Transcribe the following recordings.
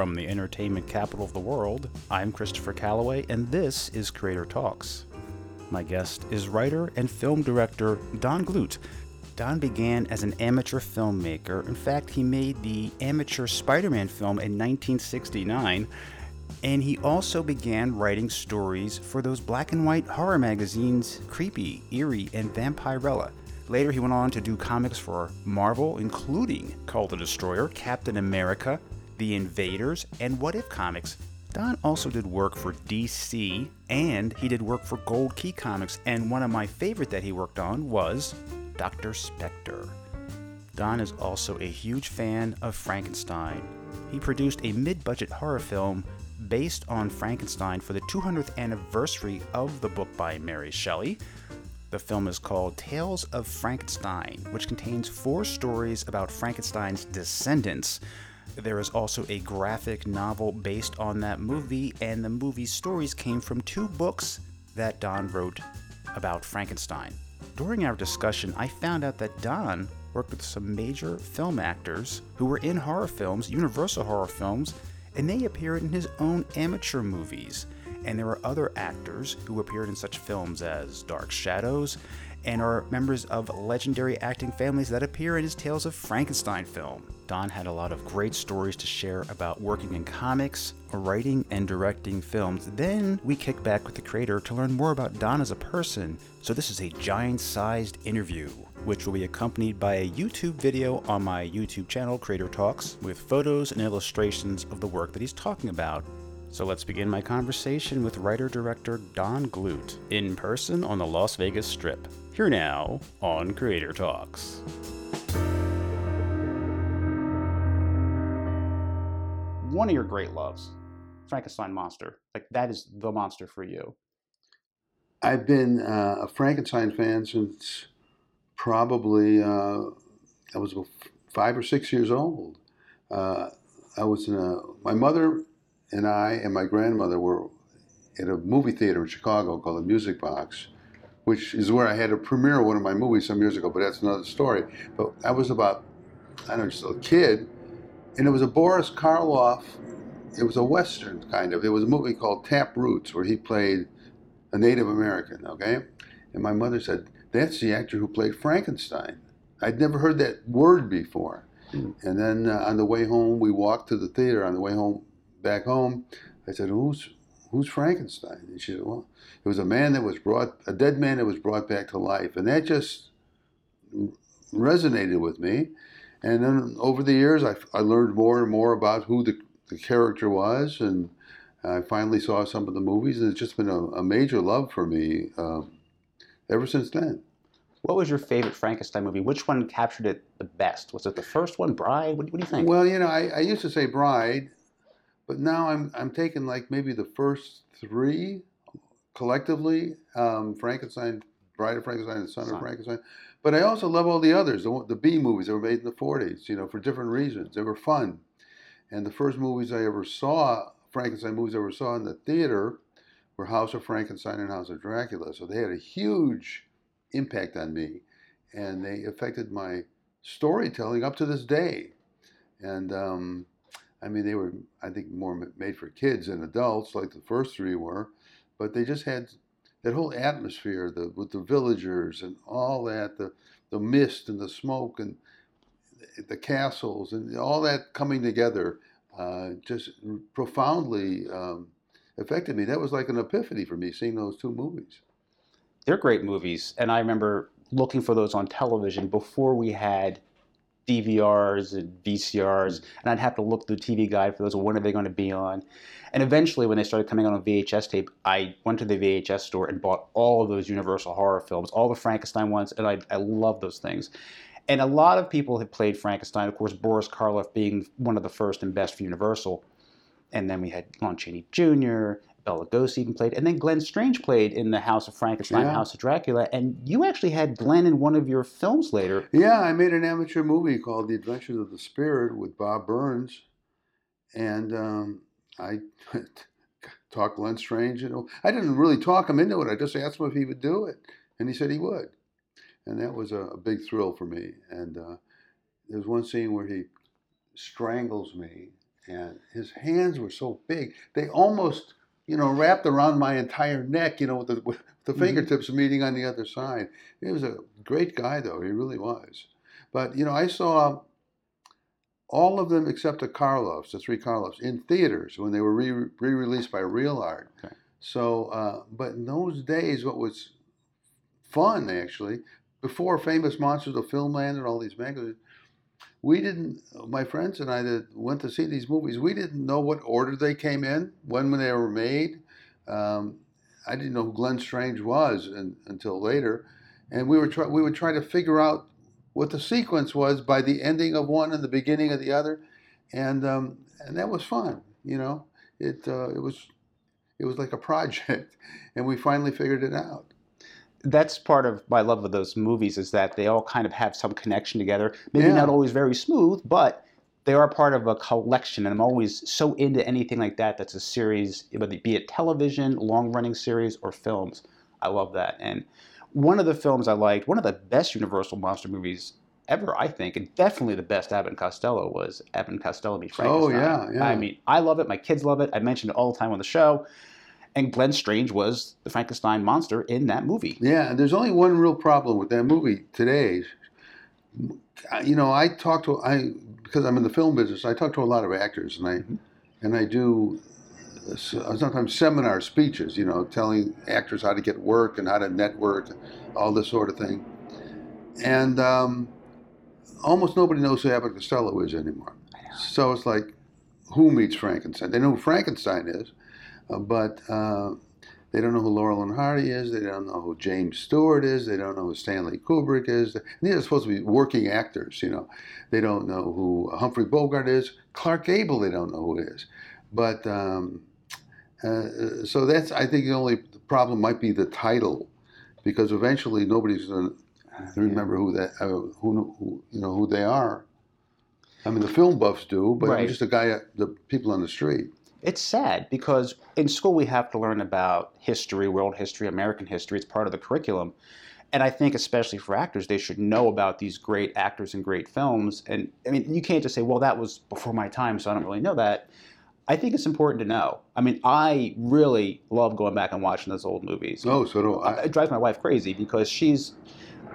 From the entertainment capital of the world, I'm Christopher Calloway, and this is Creator Talks. My guest is writer and film director Don Glut. Don began as an amateur filmmaker. In fact, he made the amateur Spider Man film in 1969, and he also began writing stories for those black and white horror magazines Creepy, Eerie, and Vampirella. Later, he went on to do comics for Marvel, including Kull the Destroyer, Captain America, the Invaders, and What If Comics. Don also did work for DC and he did work for Gold Key Comics, and one of my favorite that he worked on was Dr. Spektor. Don is also a huge fan of Frankenstein. He produced a mid budget horror film based on Frankenstein for the 200th anniversary of the book by Mary Shelley. The film is called Tales of Frankenstein, which contains four stories about Frankenstein's descendants there is also a graphic novel based on that movie, and the movie's stories came from two books that Don wrote about Frankenstein. During our discussion, I found out that Don worked with some major film actors who were in horror films, Universal horror films, and they appeared in his own amateur movies. And there were other actors who appeared in such films as Dark Shadows and are members of legendary acting families that appear in his Tales of Frankenstein film. Don had a lot of great stories to share about working in comics, writing, and directing films. Then we kick back with the creator to learn more about Don as a person. So, this is a giant sized interview, which will be accompanied by a YouTube video on my YouTube channel, Creator Talks, with photos and illustrations of the work that he's talking about. So let's begin my conversation with writer director Don Glut in person on the Las Vegas Strip. Here now on Creator Talks. One of your great loves, Frankenstein monster. Like that is the monster for you. I've been uh, a Frankenstein fan since probably uh, I was five or six years old. Uh, I was in a, my mother and I and my grandmother were at a movie theater in Chicago called the Music Box, which is where I had a premiere of one of my movies some years ago, but that's another story. But I was about, I don't know, just a kid, and it was a Boris Karloff. It was a western kind of. It was a movie called Tap Roots where he played a Native American. Okay, and my mother said that's the actor who played Frankenstein. I'd never heard that word before. Mm. And then uh, on the way home, we walked to the theater. On the way home, back home, I said, "Who's who's Frankenstein?" And she said, "Well, it was a man that was brought, a dead man that was brought back to life," and that just resonated with me. And then over the years, I, I learned more and more about who the, the character was, and I finally saw some of the movies, and it's just been a, a major love for me uh, ever since then. What was your favorite Frankenstein movie? Which one captured it the best? Was it the first one, Bride? What, what do you think? Well, you know, I, I, used to say Bride, but now I'm I'm taking like maybe the first three collectively: um, Frankenstein, Bride of Frankenstein, and Son, Son. of Frankenstein. But I also love all the others, the, the B movies that were made in the 40s, you know, for different reasons. They were fun. And the first movies I ever saw, Frankenstein movies I ever saw in the theater, were House of Frankenstein and House of Dracula. So they had a huge impact on me. And they affected my storytelling up to this day. And um, I mean, they were, I think, more made for kids than adults, like the first three were. But they just had that whole atmosphere the, with the villagers and all that, the, the mist and the smoke and the castles and all that coming together uh, just profoundly um, affected me. That was like an epiphany for me seeing those two movies. They're great movies. And I remember looking for those on television before we had DVRs and VCRs, and I'd have to look through the TV Guide for those. When are they going to be on? And eventually, when they started coming out on VHS tape, I went to the VHS store and bought all of those Universal horror films, all the Frankenstein ones, and I, I love those things. And a lot of people have played Frankenstein. Of course, Boris Karloff being one of the first and best for Universal. And then we had Lon Chaney Jr., Bela Lugosi even played, and then Glenn Strange played in the House of Frankenstein, yeah. House of Dracula, and you actually had Glenn in one of your films later. Yeah, I made an amateur movie called The Adventures of the Spirit with Bob Burns, and um, I talked Glenn Strange. You know, I didn't really talk him into it. I just asked him if he would do it, and he said he would, and that was a, a big thrill for me. And uh, there's one scene where he strangles me and his hands were so big they almost you know wrapped around my entire neck. You know, with the, with the Mhm. fingertips meeting on the other side. He was a great guy, though. He really was. But you know, I saw all of them except the Karloffs, the three Karloffs, in theaters when they were re released by Realart. Okay. So, uh, but in those days, what was fun actually, before Famous Monsters of Filmland and all these magazines, we didn't. My friends and I that went to see these movies, we didn't know what order they came in, when they were made. Um, I didn't know who Glenn Strange was in, until later, and we were try, we would try to figure out what the sequence was by the ending of one and the beginning of the other, and um, and that was fun. You know, it uh, it was it was like a project, and we finally figured it out. That's part of my love of those movies is that they all kind of have some connection together. Maybe Yeah. not always very smooth, but they are part of a collection. And I'm always so into anything like that that's a series, whether it be it television, long running series, or films. I love that. And one of the films I liked, one of the best Universal monster movies ever, I think, and definitely the best Abbott and Costello was Abbott and Costello meet Oh, yeah, yeah. I mean, I love it. My kids love it. I mention it all the time on the show. And Glenn Strange was the Frankenstein monster in that movie. Yeah, and there's only one real problem with that movie today. You know, I talk to I because I'm in the film business. I talk to a lot of actors, and I Mhm. and I do uh, sometimes seminar speeches. You know, telling actors how to get work and how to network, all this sort of thing. And um, almost nobody knows who Abbott Costello is anymore. So it's like, who meets Frankenstein? They know who Frankenstein is, but uh, they don't know who Laurel and Hardy is. They don't know who James Stewart is. They don't know who Stanley Kubrick is. And these are supposed to be working actors, you know. They don't know who Humphrey Bogart is. Clark Gable, they don't know who is. But um, uh, so that's, I think, the only problem might be the title, because eventually nobody's going to remember who that, uh, who, who you know, who they are. I mean, the film buffs do, but Right. Just a guy, the people on the street. It's sad because in school we have to learn about history, world history, American history. It's part of the curriculum. And I think, especially for actors, they should know about these great actors and great films. And I mean, you can't just say, well, that was before my time, so I don't really know that. I think it's important to know. I mean, I really love going back and watching those old movies. Oh, so do I. It drives my wife crazy because she's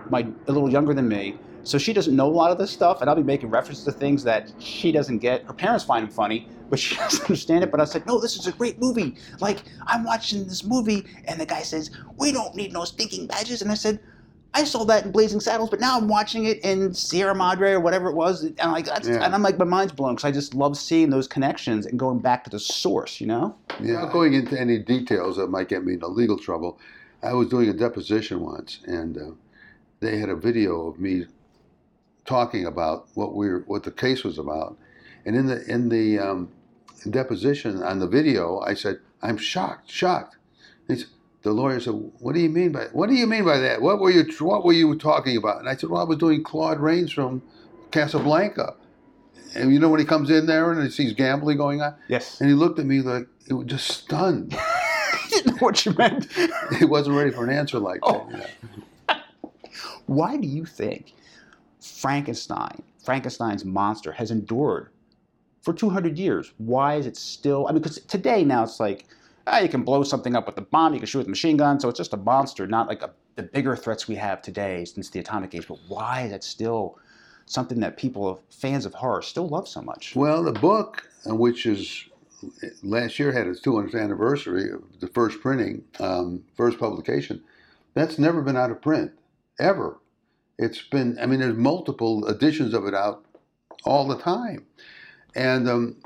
my a little younger than me, so she doesn't know a lot of this stuff, and I'll be making references to things that she doesn't get. Her parents find them funny, but she doesn't understand it. But I was like, no, this is a great movie. Like I'm watching this movie, and the guy says, we don't need no stinking badges, and I said. I saw that in Blazing Saddles, but now I'm watching it in Sierra Madre or whatever it was, and I'm like, that's, Yeah. and I'm like, my mind's blown because I just love seeing those connections and going back to the source, you know? Yeah, Not going into any details that might get me into legal trouble, I was doing a deposition once, and uh, they had a video of me talking about what we were, what the case was about, and in the in the um, deposition on the video, I said, "I'm shocked, shocked." He said, the lawyer said, "What do you mean by what do you mean by that? What were you what were you talking about?" And I said, "Well, I was doing Claude Rains from Casablanca." And you know when he comes in there and he sees gambling going on, Yes. and he looked at me like it was just stunned. Didn't know what you meant. he wasn't ready for an answer like Oh. that. Why do you think Frankenstein, Frankenstein's monster, has endured for 200 years? Why is it still? I mean, because today now it's like, ah, you can blow something up with a bomb, you can shoot with a machine gun, so it's just a monster, not like a, the bigger threats we have today since the atomic age. But why is it still something that people, fans of horror, still love so much? Well, the book, uh, which is last year had its 200th anniversary of the first printing, um, first publication, that's never been out of print ever. It's been, I mean, there's multiple editions of it out all the time, and um,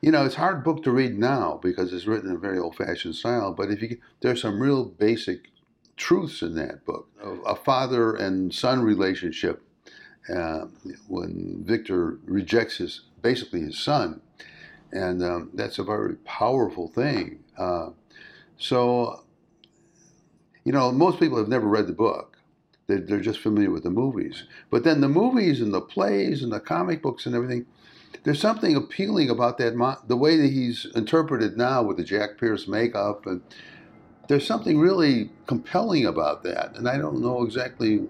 you know, it's hard book to read now because it's written in a very old-fashioned style. But if you, there's some real basic truths in that book, a, a father and son relationship uh, when Victor rejects his basically his son, and um, that's a very powerful thing. Uh, so, you know, most people have never read the book; they're, they're just familiar with the movies. But then the movies and the plays and the comic books and everything. There's something appealing about that, the way that he's interpreted now with the Jack Pierce makeup, and there's something really compelling about that. And I don't know exactly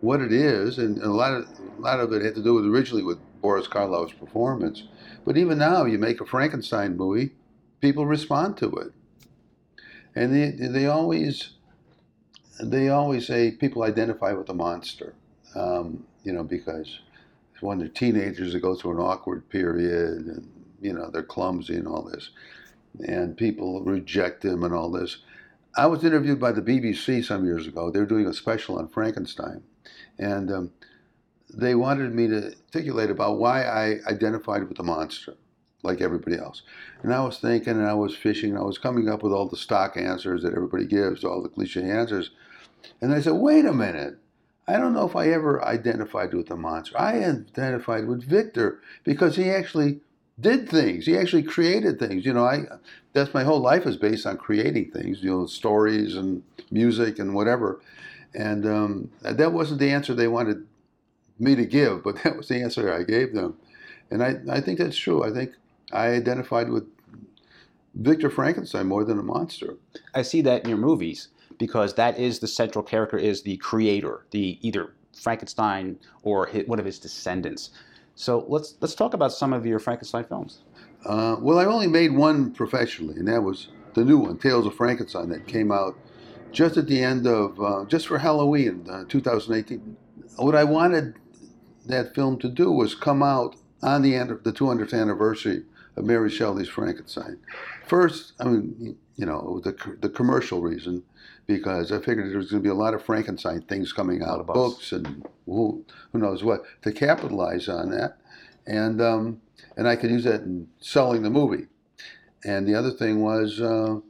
what it is, and, and a lot of a lot of it had to do with originally with Boris Karloff's performance. But even now, you make a Frankenstein movie, people respond to it, and they they always they always say people identify with the monster, um, you know, because when they're teenagers, they go through an awkward period, and you know they're clumsy and all this, and people reject them and all this. I was interviewed by the BBC some years ago. They were doing a special on Frankenstein, and um, they wanted me to articulate about why I identified with the monster, like everybody else. And I was thinking, and I was fishing, and I was coming up with all the stock answers that everybody gives, all the cliche answers. And I said, wait a minute. I don't know if I ever identified with the monster. I identified with Victor because he actually did things. He actually created things. You know, I that's my whole life is based on creating things. You know, stories and music and whatever. And um, that wasn't the answer they wanted me to give, but that was the answer I gave them. And I, I think that's true. I think I identified with Victor Frankenstein more than a monster. I see that in your movies because that is the central character is the creator, the either Frankenstein or his, one of his descendants. So let's let's talk about some of your Frankenstein films. Uh, well, I only made one professionally, and that was the new one, Tales of Frankenstein, that came out just at the end of uh, just for Halloween, uh, 2018. What I wanted that film to do was come out on the end of the 200th anniversary of Mary Shelley's Frankenstein. First, I mean, you know, the the commercial reason because I figured there was going to be a lot of Frankenstein things coming out, of books and who, who knows what, to capitalize on that. And, um, and I could use that in selling the movie. And the other thing was, uh,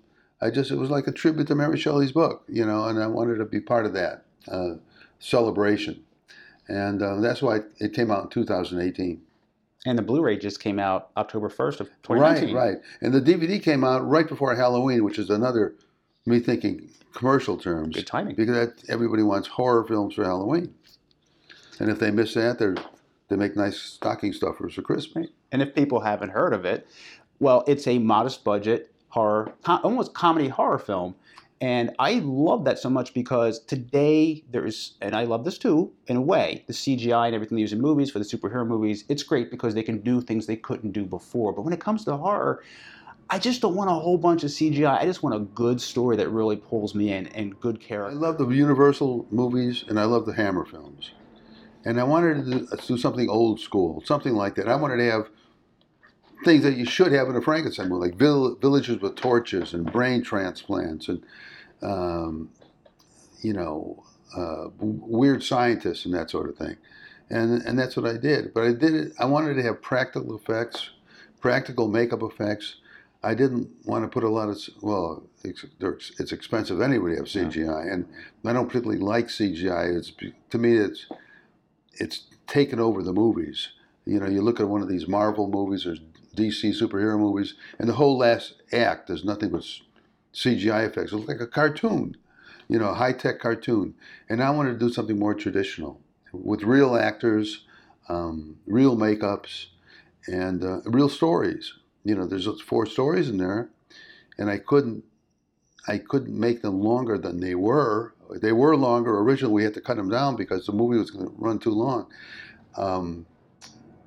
I just, it was like a tribute to Mary Shelley's book, you know, and I wanted to be part of that uh, celebration. And uh, that's why it came out in 2018. And the Blu-ray just came out October 1st of 2019. Right, right. And the DVD came out right before Halloween, which is another me thinking commercial terms. Good timing. Because that, everybody wants horror films for Halloween. And if they miss that, they they make nice stocking stuffers for Christmas. And if people haven't heard of it, well, it's a modest budget horror, almost comedy horror film. And I love that so much because today there is, and I love this too, in a way, the CGI and everything they use in movies for the superhero movies, it's great because they can do things they couldn't do before. But when it comes to horror, I just don't want a whole bunch of CGI. I just want a good story that really pulls me in and good character. I love the Universal movies and I love the Hammer films. And I wanted to do, do something old school, something like that. I wanted to have things that you should have in a Frankenstein movie, like vill- villages with torches and brain transplants and, um, you know, uh, weird scientists and that sort of thing. And, and that's what I did. But I did it, I wanted to have practical effects, practical makeup effects I didn't want to put a lot of well, it's, it's expensive anyway to have CGI, and I don't particularly like CGI. It's to me, it's it's taken over the movies. You know, you look at one of these Marvel movies or DC superhero movies, and the whole last act is nothing but CGI effects. It's like a cartoon, you know, a high tech cartoon. And I wanted to do something more traditional with real actors, um, real makeups, and uh, real stories you know, there's four stories in there, and I couldn't, I couldn't make them longer than they were. They were longer originally. We had to cut them down because the movie was going to run too long. Um,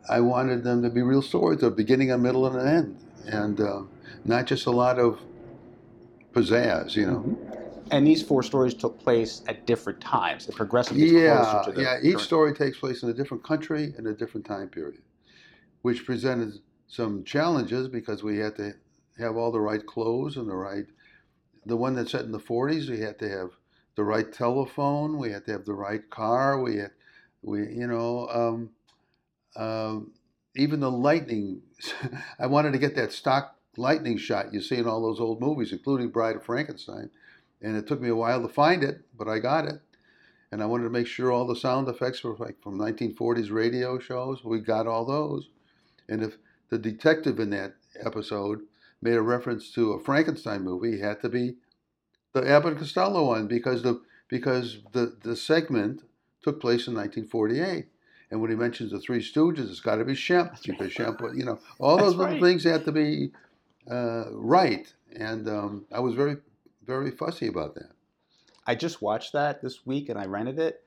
I wanted them to be real stories, a beginning, a middle, and an end, and uh, not just a lot of pizzazz, you know. Mm-hmm. And these four stories took place at different times. It progressively yeah, yeah. Each story takes place in a different country in a different time period, which presented some challenges because we had to have all the right clothes and the right. The one that's set in the 40s, we had to have the right telephone. We had to have the right car. We had, we you know, um, um, even the lightning. I wanted to get that stock lightning shot you see in all those old movies, including Bride of Frankenstein. And it took me a while to find it, but I got it. And I wanted to make sure all the sound effects were like from 1940s radio shows. We got all those. And if the detective in that episode made a reference to a Frankenstein movie, it had to be the Abbott Costello one because the because the, the segment took place in 1948. And when he mentions the Three Stooges, it's got to be Shemp Shemp, you know, all those little right. things have to be uh, right. And um, I was very, very fussy about that. I just watched that this week and I rented it.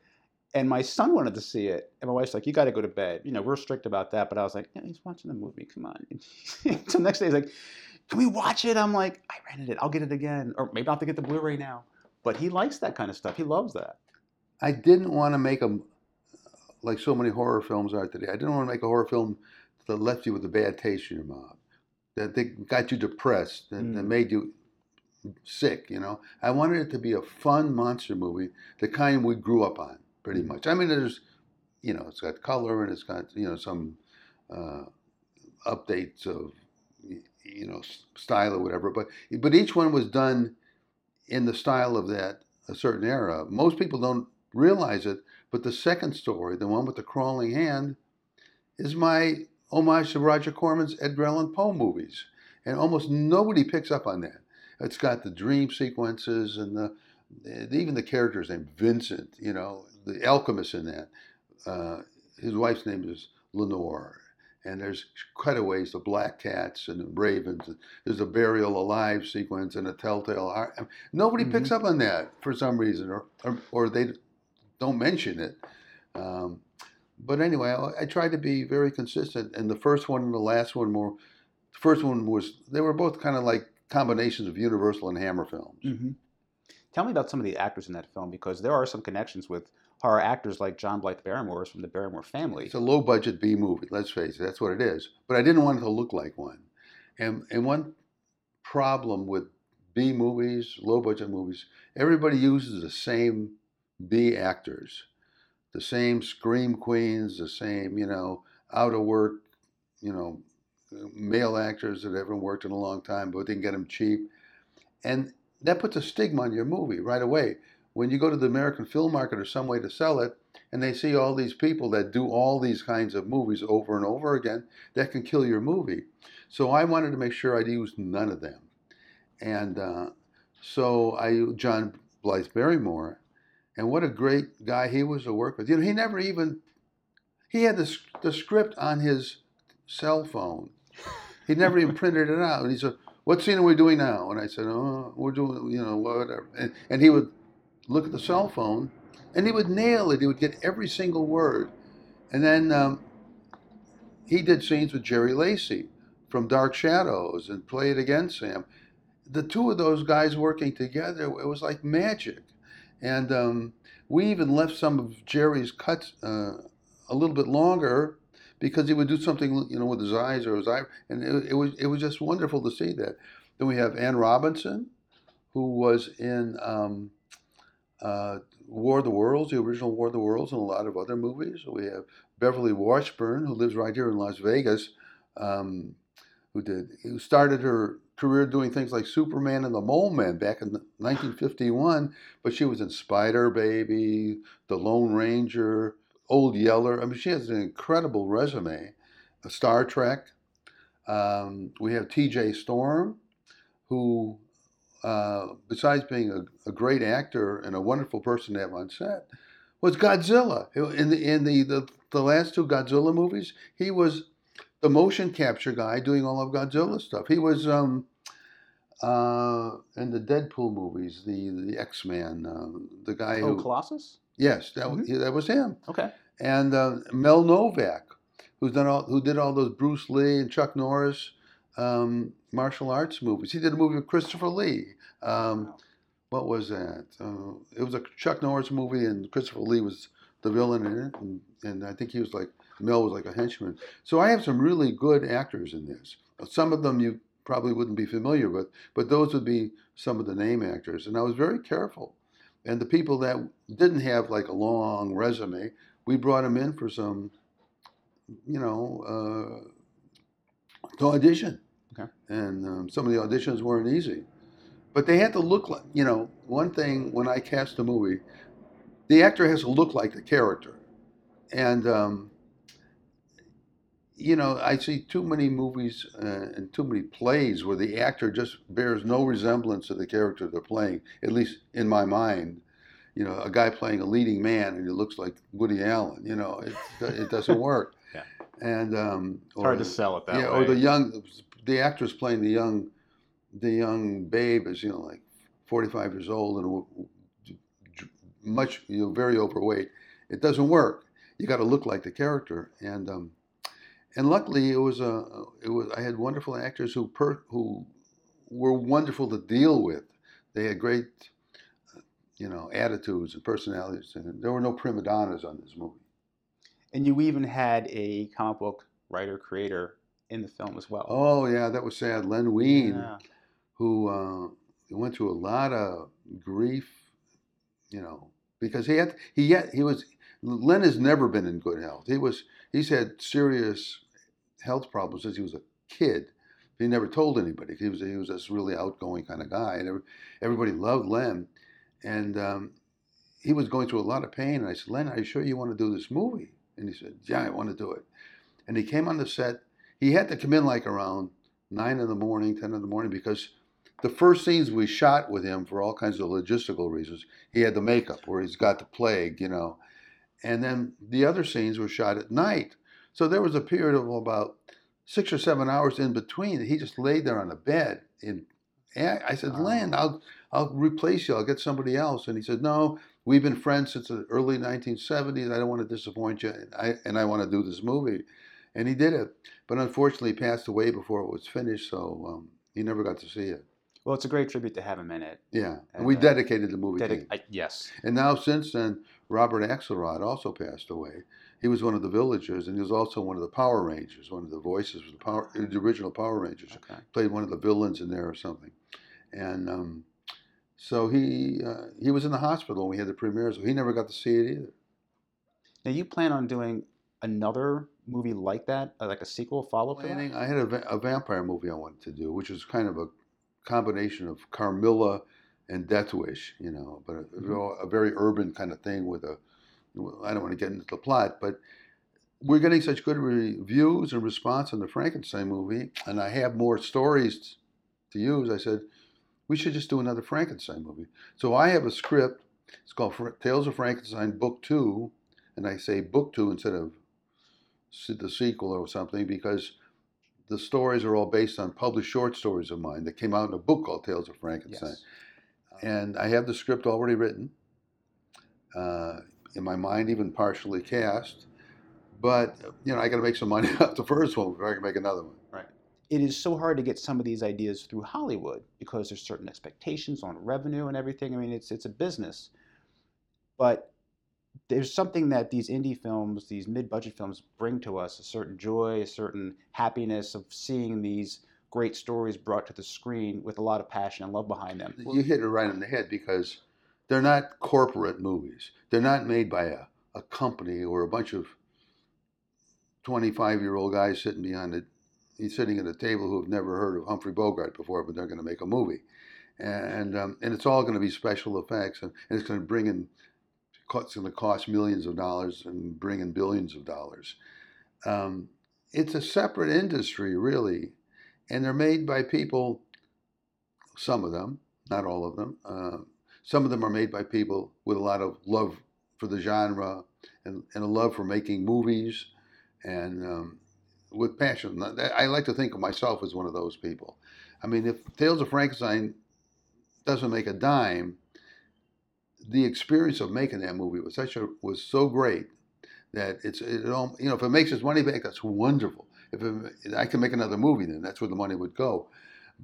and my son wanted to see it, and my wife's like, "You got to go to bed." You know, we're strict about that, but I was like, yeah, "He's watching the movie. Come on." so next day, he's like, "Can we watch it?" I'm like, "I rented it. I'll get it again, or maybe I'll have to get the Blu-ray now." But he likes that kind of stuff. He loves that. I didn't want to make them like so many horror films are today. I didn't want to make a horror film that left you with a bad taste in your mouth, that they got you depressed, that, that Mm. made you sick. You know, I wanted it to be a fun monster movie, the kind we grew up on, pretty Mm. much. I mean, there's, you know, it's got color and it's got you know some uh, updates of you know style or whatever, but but each one was done in the style of that a certain era. Most people don't realize it, but the second story, the one with the crawling hand, is my homage to Roger Corman's Edgar Allan Poe movies, and almost nobody picks up on that. It's got the dream sequences and the even the characters named Vincent, you know, the alchemist in that. Uh, his wife's name is Lenore. And there's cutaways to black cats and ravens. There's a burial alive sequence and a telltale heart. I mean, Nobody picks up on that for some reason, or or, or they don't mention it. Um, but anyway, I, I tried to be very consistent. And the first one and the last one were. The first one was they were both kind of like combinations of Universal and Hammer films. Mm-hmm. Tell me about some of the actors in that film because there are some connections with horror actors like John Blythe Barrymore from the Barrymore family. It's a low budget B movie. Let's face it, that's what it is. But I didn't want it to look like one. And and one problem with B movies, low budget movies, everybody uses the same B actors, the same scream queens, the same you know out of work, you know, male actors that haven't worked in a long time, but they can get them cheap, and that puts a stigma on your movie right away. When you go to the American film market or some way to sell it, and they see all these people that do all these kinds of movies over and over again, that can kill your movie. So I wanted to make sure I'd use none of them. And uh, so I John Blythe Barrymore, and what a great guy he was to work with. You know, he never even he had the, the script on his cell phone. He never even printed it out. And he said, "What scene are we doing now?" And I said, "Oh, we're doing, you know, whatever." And, and he would look at the cell phone, and he would nail it. He would get every single word. And then um, he did scenes with Jerry Lacy from Dark Shadows and Play It Again, Sam. The two of those guys working together, it was like magic. And um, we even left some of Jerry's cuts uh, a little bit longer because he would do something, you know, with his eyes or his eye, and it, it was it was just wonderful to see that. Then we have Ann Robinson, who was in um, uh, War of the Worlds, the original War of the Worlds, and a lot of other movies. We have Beverly Washburn, who lives right here in Las Vegas, um, who did who started her career doing things like Superman and the Mole Man back in 1951. But she was in Spider Baby, The Lone Ranger, Old Yeller. I mean, she has an incredible resume. Uh, Star Trek. Um, we have T.J. Storm, who, uh, besides being a, a great actor and a wonderful person to have on set, was Godzilla. In the in the, the the last two Godzilla movies, he was the motion capture guy doing all of Godzilla stuff. He was um, uh, in the Deadpool movies, the the X Man, uh, the guy Oh, who Colossus? yes, that was, that was him. Okay. And uh, Mel Novak, who's done all who did all those Bruce Lee and Chuck Norris um, martial arts movies. He did a movie with Christopher Lee. Um, what was that? Uh, it was a Chuck Norris movie, and Christopher Lee was the villain in it, and, and I think he was like Mel was like a henchman. So I have some really good actors in this. But some of them you probably wouldn't be familiar with, but those would be some of the name actors. And I was very careful. And the people that didn't have like a long resume, we brought them in for some, you know, uh, to audition. Okay. And um, some of the auditions weren't easy. But they had to look like, you know, one thing when I cast a movie, the actor has to look like the character. And, um, you know, I see too many movies uh, and too many plays where the actor just bears no resemblance to the character they're playing, at least in my mind. You know, a guy playing a leading man and he looks like Woody Allen, you know, it, it doesn't work. Yeah. And, um, It's hard to sell it that yeah, way. or the young, the actress playing the young, the young babe is you know like forty five years old and much you know very overweight. it doesn't work. You got to look like the character, and um, and luckily it was a it was I had wonderful actors who per, who were wonderful to deal with. They had great, you know, attitudes and personalities, and there were no prima donnas on this movie. And you even had a comic book writer creator in the film as well. Oh yeah, that was sad. Len Wein, yeah. who uh, went through a lot of grief, you know, because he had he had he was Len has never been in good health. He was he's had serious health problems since he was a kid. He never told anybody. He was he was this really outgoing kind of guy, and everybody loved Len. And um, he was going through a lot of pain. And I said, Len, are you sure you want to do this movie? And he said, Yeah, I want to do it. And he came on the set. He had to come in like around nine in the morning, ten in the morning, because the first scenes we shot with him for all kinds of logistical reasons, he had the makeup where he's got the plague, you know. And then the other scenes were shot at night. So there was a period of about six or seven hours in between that he just laid there on a bed. In, I said, Len, I'll, I'll replace you. I'll get somebody else. And he said, No, we've been friends since the early 1970s. I don't want to disappoint you. And I, and I want to do this movie. And he did it. But unfortunately, he passed away before it was finished. So um, he never got to see it. Well, it's a great tribute to have him in it. Yeah, and we uh, dedicated the movie. Dedi- I, yes. And now, since then, Robert Axelrod also passed away. He was one of the villagers, and he was also one of the Power Rangers, one of the voices of the Power, the original Power Rangers. Okay. Played one of the villains in there or something, and um, so he uh, he was in the hospital when we had the premiere, so he never got to see it either. Now, you plan on doing another movie like that, uh, like a sequel, follow up? I had a, a vampire movie I wanted to do, which was kind of a combination of Carmilla and Death Wish, you know, but a, mm-hmm. a, very urban kind of thing with a. I don't want to get into the plot, but we're getting such good reviews and response on the Frankenstein movie, and I have more stories to use. I said we should just do another Frankenstein movie. So I have a script. It's called Tales of Frankenstein Book Two, and I say Book Two instead of the sequel or something because the stories are all based on published short stories of mine that came out in a book called Tales of Frankenstein. Yes. And I have the script already written, uh, in my mind, even partially cast. But you know, I got to make some money off the first one before I can make another one. Right. It is so hard to get some of these ideas through Hollywood because there's certain expectations on revenue and everything. I mean, it's it's a business. But there's something that these indie films, these mid-budget films, bring to us a certain joy, a certain happiness of seeing these great stories brought to the screen with a lot of passion and love behind them. You hit it right on the head because they're not corporate movies. They're not made by a, a company or a bunch of 25-year-old guys sitting behind it, sitting at a table who have never heard of Humphrey Bogart before, but they're going to make a movie, and um, and it's all going to be special effects, and, and it's going to bring in it's going to cost millions of dollars and bring in billions of dollars. Um, it's a separate industry, really, and they're made by people. Some of them, not all of them. Uh, some of them are made by people with a lot of love for the genre and, and a love for making movies, and um, with passion. I like to think of myself as one of those people. I mean, if Tales of Frankenstein doesn't make a dime, the experience of making that movie was such a was so great that it's it all you know if it makes its money back that's wonderful if it, I can make another movie then that's where the money would go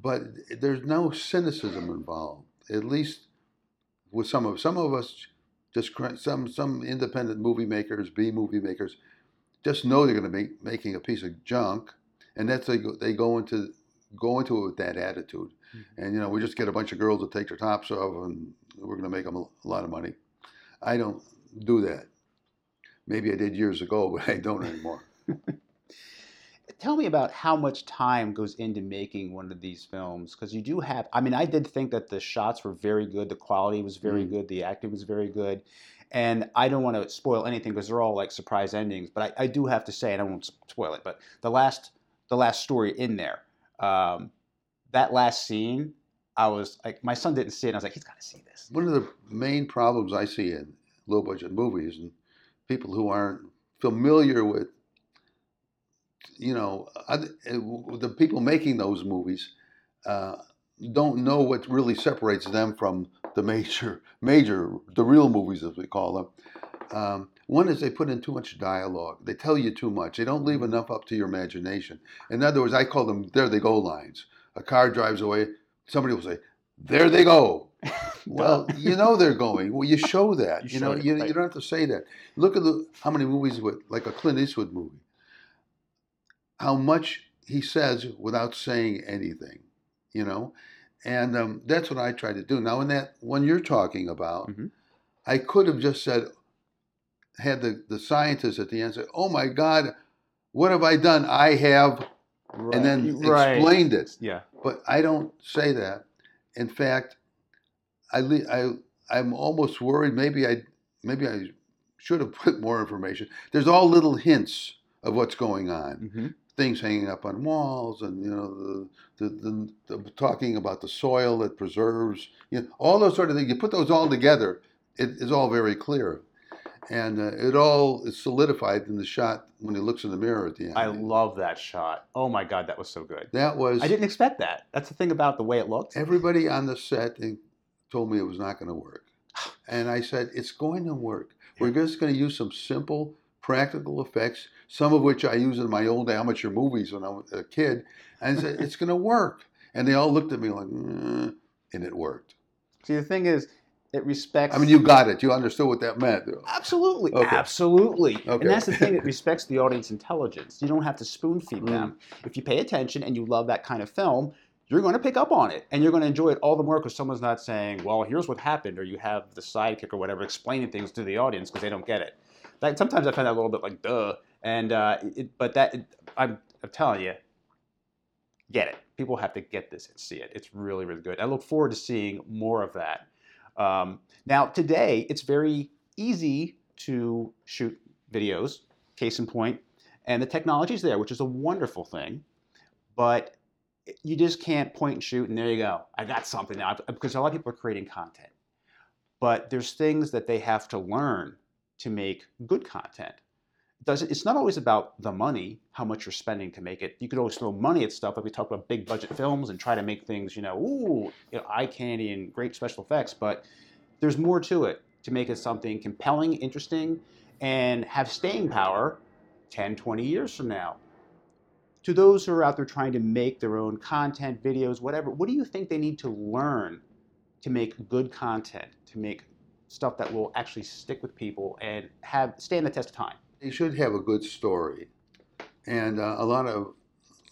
but there's no cynicism involved at least with some of some of us just some some independent movie makers B movie makers just know they're going to be making a piece of junk and that's they go, they go into go into it with that attitude mm-hmm. and you know we just get a bunch of girls to take their tops off and we're going to make them a lot of money. I don't do that. Maybe I did years ago, but I don't anymore. Tell me about how much time goes into making one of these films because you do have. I mean, I did think that the shots were very good, the quality was very mm. good, the acting was very good, and I don't want to spoil anything because they're all like surprise endings. But I, I, do have to say, and I won't spoil it, but the last the last story in there, um, that last scene I was like, my son didn't see it. And I was like, he's got to see this. One of the main problems I see in low budget movies and people who aren't familiar with, you know, the people making those movies uh, don't know what really separates them from the major, major, the real movies as we call them. Um, one is they put in too much dialogue. They tell you too much. They don't leave Mm-hmm. enough up to your imagination. In other words, I call them "there they go" lines. A car drives away. Somebody will say, "There they go." Well, you know they're going. Well, you show that. You You, know, it, you, right. you don't have to say that. Look at the how many movies with like a Clint Eastwood movie. How much he says without saying anything, you know, and um, that's what I try to do. Now, in that one you're talking about, Mhm. I could have just said, had the the scientist at the end say, "Oh my God, what have I done? I have," and then Right. explained it Yeah. but I don't say that. In fact, I, I, I'm almost worried. Maybe I maybe I should have put more information. There's all little hints of what's going on. hmm Things hanging up on walls, and you know the the, the, the talking about the soil that preserves. You know all those sort of things. You put those all together, it is all very clear, and uh, it all is solidified in the shot when he looks in the mirror at the end. I love that shot. Oh my god, that was so good. that was I didn't expect that. That's the thing about the way it looked. everybody on the set told me it was not going to work. And I said, it's going to work. We're just going to use some simple, practical effects, some of which I use in my old amateur movies when I was a kid. And said, it's going to work. And they all looked at me like, "Mm," and it worked. See, the thing is, it respects. I mean, you got it. You understood what that meant. Absolutely, Okay. absolutely. Okay. And that's the thing, it respects the audience intelligence. You don't have to spoon feed Mm. them. If you pay attention and you love that kind of film, you're going to pick up on it and you're going to enjoy it all the more because someone's not saying, well, here's what happened, or you have the sidekick or whatever explaining things to the audience because they don't get it. Like, sometimes I find that a little bit like, duh. And, uh, it, but that, it, I'm, I'm telling you, get it. People have to get this and see it. It's really, really good. I look forward to seeing more of that. Um, now, today, it's very easy to shoot videos, case in point, and the technology is there, which is a wonderful thing. But you just can't point and shoot, and there you go. I got something now. Because a lot of people are creating content. But there's things that they have to learn to make good content. It doesn't, it's not always about the money, how much you're spending to make it. You could always throw money at stuff, like we talk about big budget films and try to make things, you know, ooh, you know, eye candy and great special effects. But there's more to it to make it something compelling, interesting, and have staying power 10, 20 years from now. To those who are out there trying to make their own content, videos, whatever, what do you think they need to learn to make good content, to make stuff that will actually stick with people and have stand the test of time? They should have a good story. And uh, a lot of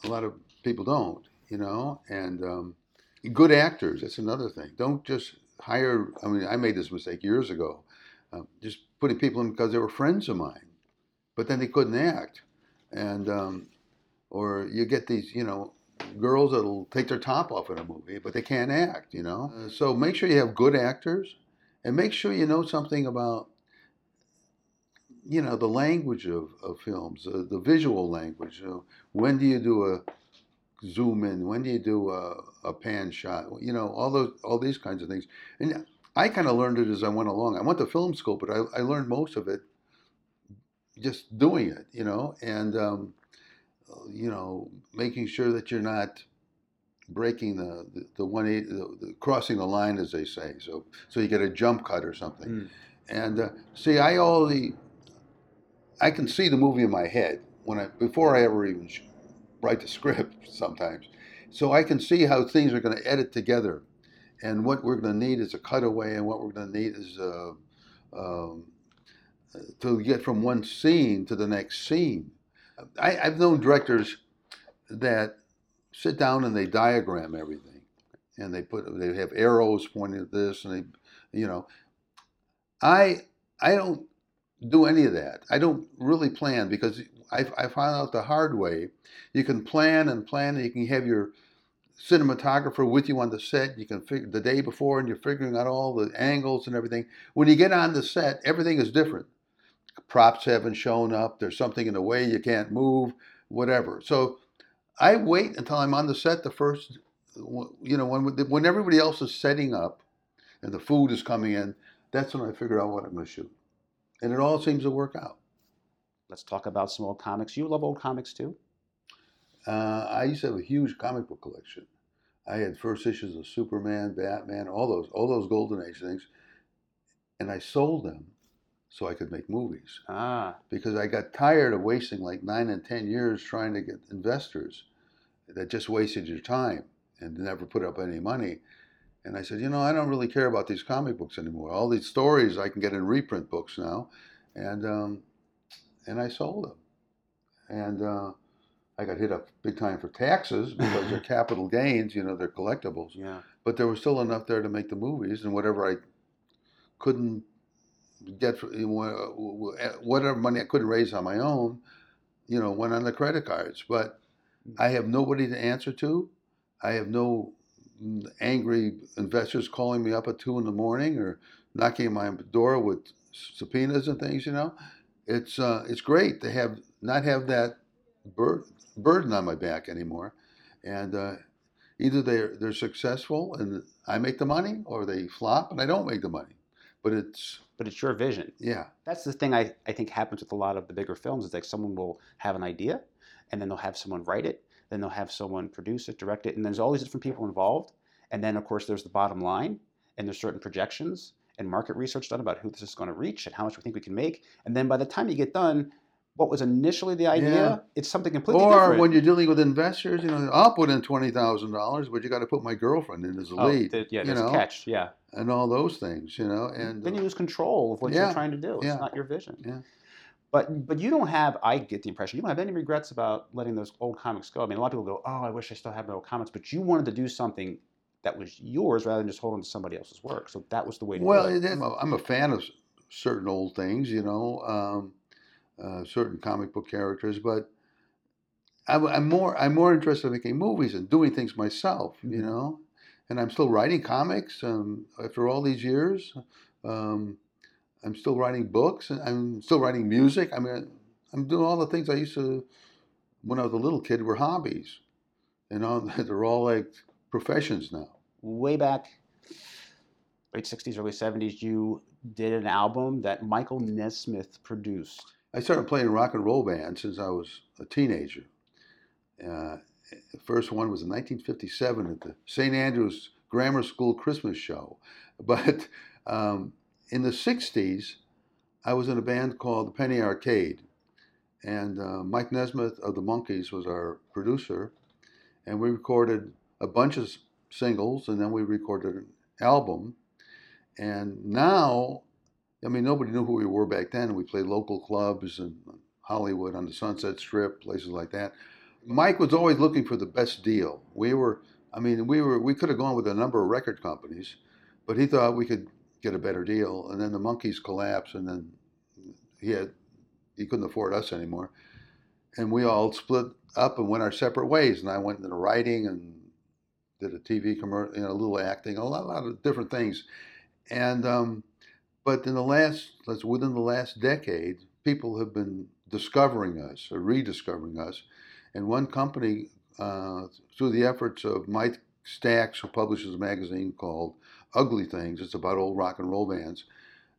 a lot of people don't, you know, and um, good actors. That's another thing. Don't just hire. I mean, I made this mistake years ago, uh, just putting people in because they were friends of mine, but then they couldn't act, and um, or you get these, you know, girls that'll take their top off in a movie, but they can't act, you know. Uh, so make sure you have good actors, and make sure you know something about you know the language of, of films, uh, the visual language. You know, when do you do a zoom in? When do you do a, a pan shot? You know, all those all these kinds of things. And I kind of learned it as I went along. I went to film school, but I, I learned most of it just doing it. You know, and um, you know, making sure that you're not breaking the the, the one eight, the, the crossing the line, as they say. So so you get a jump cut or something. Mm. And uh, see, I already, I can see the movie in my head when I before I ever even write the script. Sometimes, so I can see how things are going to edit together, and what we're going to need is a cutaway, and what we're going to need is uh, um, to get from one scene to the next scene. I, I've known directors that sit down and they diagram everything, and they put they have arrows pointing at this, and they, you know. I I don't do any of that. I don't really plan because I, I found out the hard way. You can plan and plan, and you can have your cinematographer with you on the set. You can figure the day before, and you're figuring out all the angles and everything. When you get on the set, everything is different. Props haven't shown up. There's something in the way you can't move. Whatever. So I wait until I'm on the set. The first, you know, when when everybody else is setting up, and the food is coming in that's when I figure out what I'm going to shoot. And it all seems to work out. Let's talk about some old comics. You love old comics too? Uh, I used to have a huge comic book collection. I had first issues of Superman, Batman, all those, all those Golden Age things, and I sold them so I could make movies. Ah, Because I got tired of wasting like nine and 10 years trying to get investors that just wasted your time and never put up any money. And I said, you know, I don't really care about these comic books anymore. All these stories I can get in reprint books now. And, um, and I sold them. And uh, I got hit up big time for taxes because they're capital gains, you know, they're collectibles yeah. but there was still enough there to make the movies and whatever I couldn't get whatever money I couldn't raise on my own, you know, went on the credit cards. But I have nobody to answer to. I have no angry investors calling me up at two in the morning or knocking my door with subpoenas and things. You know, it's uh, it's great to have not have that bur- burden on my back anymore, and uh, either they're they're successful and I make the money, or they flop and I don't make the money. But it's But it's your vision. yeah, That's the thing I, I think happens with a lot of the bigger films. Is like someone will have an idea, and then they'll have someone write it, then they'll have someone produce it, direct it, and there's all these different people involved. And then of course there's the bottom line, and there's certain projections and market research done about who this is going to reach and how much we think we can make. And then by the time you get done, what was initially the idea, Yeah. it's something completely or different. when you're dealing with investors, you know, I'll put in twenty thousand dollars, but you got to put my girlfriend in as a oh, lead, the- yeah, you know, catch. Yeah. and all those things, you know, and then you uh, lose control of what yeah, you're trying to do. It's yeah, not your vision. yeah. But but you don't have. I get the impression you don't have any regrets about letting those old comics go. I mean, a lot of people go, "Oh, I wish I still had my old comics," but you wanted to do something that was yours rather than just hold on to somebody else's work. So that was the way to well, do it. a, I'm a fan of certain old things, you know, um, uh, certain comic book characters, but I'm, I'm more I'm more interested in making movies and doing things myself, you Mhm. know, and I'm still writing comics um, after all these years. Um, I'm still writing books and I'm still writing music. I mean, I'm doing all the things I used to when I was a little kid were hobbies, and all they're all like professions now. Way back, late '60s, early '70s, you did an album that Michael Nesmith produced. I started playing rock and roll band since I was a teenager. Uh, the first one was in 1957 at the St. Andrews Grammar School Christmas show. But um, in the 60s, I was in a band called the Penny Arcade. And uh, Mike Nesmith of the Monkees was our producer. And we recorded a bunch of singles and then we recorded an album. And now I mean, nobody knew who we were back then. We played local clubs in Hollywood on the Sunset Strip, places like that. Mike was always looking for the best deal. We were, I mean, we were, we could have gone with a number of record companies, but he thought we could get a better deal. And then the Monkees collapsed, and then he had, he couldn't afford us anymore, and we all split up and went our separate ways. And I went into writing and did a TV commercial, you know, a little acting, a lot, a lot of different things, and. Um, but in the last, let's within the last decade, people have been discovering us or rediscovering us. And one company, uh, through the efforts of Mike Stax, who publishes a magazine called Ugly Things, it's about old rock and roll bands,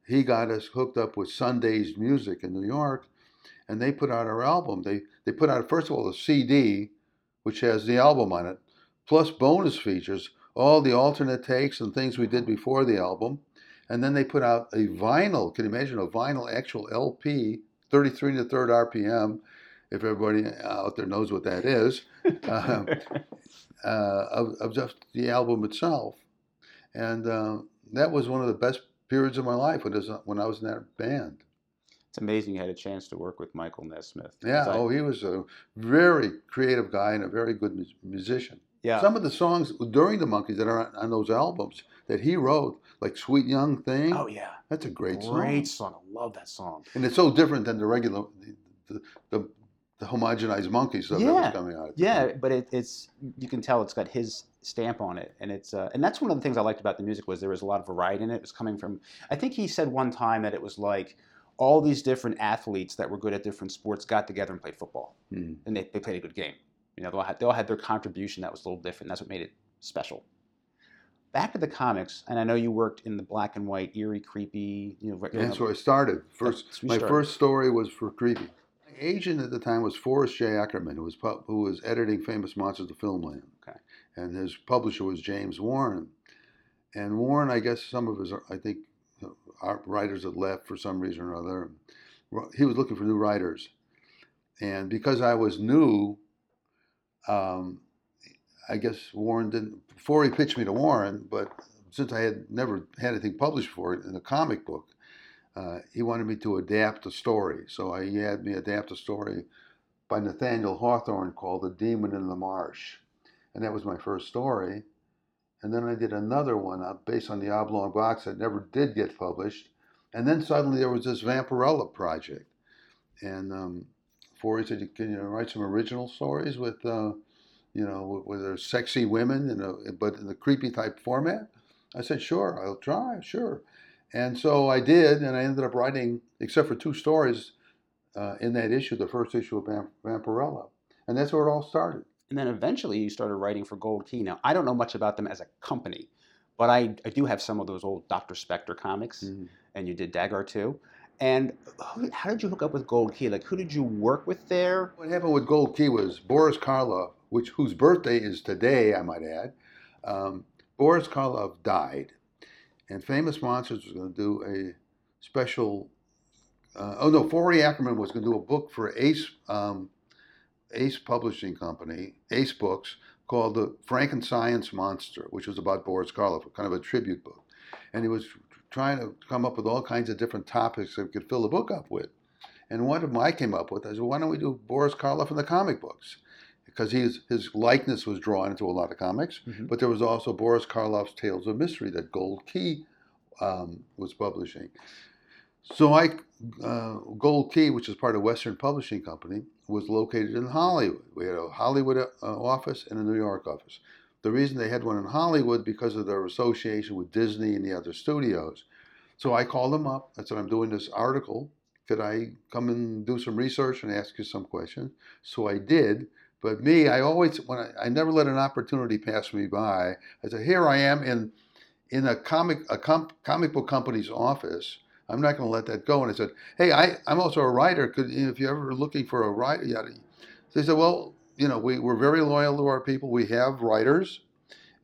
he got us hooked up with Sundazed Music in New York, and they put out our album. They they put out first of all a CD, which has the album on it, plus bonus features, all the alternate takes and things we did before the album and then they put out a vinyl. Can you imagine a vinyl actual LP, 33 to third RPM, if everybody out there knows what that is, uh, uh, of, of just the album itself. And uh, that was one of the best periods of my life when, was, when I was in that band. It's amazing you had a chance to work with Michael Nesmith. Yeah, I- oh, he was a very creative guy and a very good mu- musician. Yeah. Some of the songs during the Monkees that are on, on those albums that he wrote, like "Sweet Young Thing," oh yeah. that's a great, Great song. song. I love that song. And it's so different than the regular, the, the, the homogenized monkey stuff that Yeah. was coming out. Yeah, time. but it, it's you can tell it's got his stamp on it, and it's uh, and that's one of the things I liked about the music was there was a lot of variety in it. It was coming from. I think he said one time that it was like all these different athletes that were good at different sports got together and played football, Hmm. and they, they played a good game. You know, they all, had, they all had their contribution that was a little different. That's what made it special. Back to the comics, and I know you worked in the black and white, eerie, creepy. You know, you That's know, where I started. First, that's where you my started. first story was for Creepy. My agent at the time was Forrest J. Ackerman, who was pu- who was editing Famous Monsters of Filmland. Okay. And his publisher was James Warren. And Warren, I guess some of his, I think our writers had left for some reason or other. He was looking for new writers, and because I was new, um, I guess Warren didn't. Before he pitched me to Warren, but since I had never had anything published for it in a comic book, uh, he wanted me to adapt a story. So I, he had me adapt a story by Nathaniel Hawthorne called The Demon in the Marsh. And that was my first story. And then I did another one uh, based on the Oblong Box that never did get published. And then suddenly there was this Vampirella project. And um, Forry said, Can you write some original stories with, uh, you know, with, with sexy women, you know, but in the creepy type format? I said, Sure, I'll try, sure. And so I did, and I ended up writing, except for two stories uh, in that issue, the first issue of Vamp- Vampirella. And that's where it all started. And then eventually you started writing for Gold Key. Now, I don't know much about them as a company, but I, I do have some of those old Dr. Spektor comics, mm-hmm. and you did Dagger too. And who, how did you hook up with Gold Key? Like, who did you work with there? What happened with Gold Key was Boris Karloff, which whose birthday is today, I might add. Um, Boris Karloff died, and Famous Monsters was going to do a special. Uh, oh no, Forry Ackerman was going to do a book for Ace um, Ace Publishing Company, Ace Books, called The Frankenscience Monster, which was about Boris Karloff, kind of a tribute book. And he was trying to come up with all kinds of different topics that we could fill the book up with. And one of them I came up with, I said, why don't we do Boris Karloff in the comic books? Because his, his likeness was drawn into a lot of comics, mm-hmm. but there was also Boris Karloff's Tales of Mystery that Gold Key um, was publishing. So I, uh, Gold Key, which is part of Western Publishing Company, was located in Hollywood. We had a Hollywood uh, office and a New York office. The reason they had one in Hollywood because of their association with Disney and the other studios. So I called them up. I said, I'm doing this article. Could I come and do some research and ask you some questions? So I did. But me, I always, when I, I never let an opportunity pass me by. I said, here I am in, in a comic, a com- comic book company's office I'm not going to let that go. And I said, hey, I, I'm also a writer. Could if you're ever looking for a writer, yada. They said, well, you know, we, we're very loyal to our people. We have writers,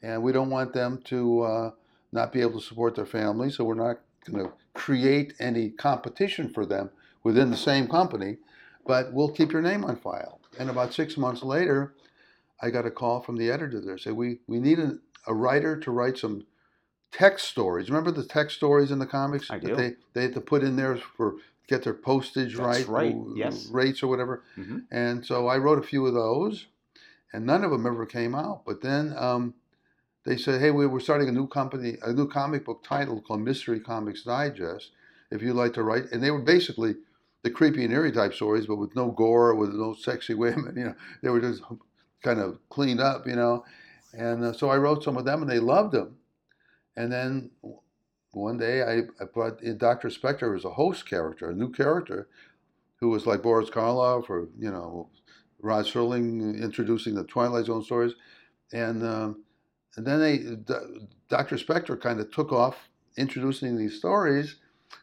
and we don't want them to uh, not be able to support their family. So we're not going to create any competition for them within the same company, but we'll keep your name on file. And about six months later, I got a call from the editor there. Say we we need a, a writer to write some text stories. Remember the text stories in the comics I that they they had to put in there for get their postage That's right, right. Yes. rates or whatever. Mm-hmm. And so I wrote a few of those, and none of them ever came out. But then um, they said, "Hey, we, we're starting a new company, a new comic book title called Mystery Comics Digest. If you'd like to write," and they were basically the creepy and eerie type stories, but with no gore, with no sexy women. You know, they were just kind of cleaned up. You know, and uh, so I wrote some of them, and they loved them. And then one day I, I brought in Dr. Spektor as a host character, a new character, who was like Boris Karloff or, you know, Rod Serling introducing the Twilight Zone stories. And, um, and then they, D- Dr. Spektor kind of took off introducing these stories.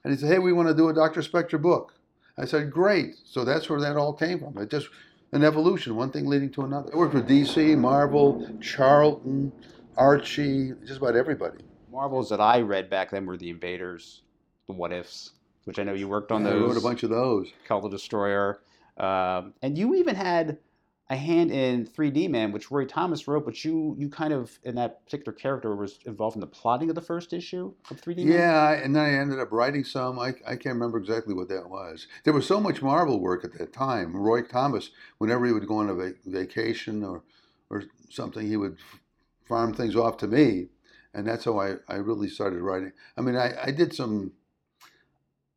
And he said, hey, we want to do a Dr. Spektor book. I said, great. So that's where that all came from. It just an evolution, one thing leading to another. I worked for DC, Marvel, Charlton, Archie, just about everybody. Marvels that I read back then were the Invaders, the What Ifs, which I know you worked on yeah, those. I wrote a bunch of those. Kull the Destroyer, um, and you even had a hand in 3D Man, which Roy Thomas wrote, but you you kind of in that particular character was involved in the plotting of the first issue of 3D Man. Yeah, and then I ended up writing some. I, I can't remember exactly what that was. There was so much Marvel work at that time. Roy Thomas, whenever he would go on a va- vacation or or something, he would farm things off to me and that's how I, I really started writing. I mean, I, I did some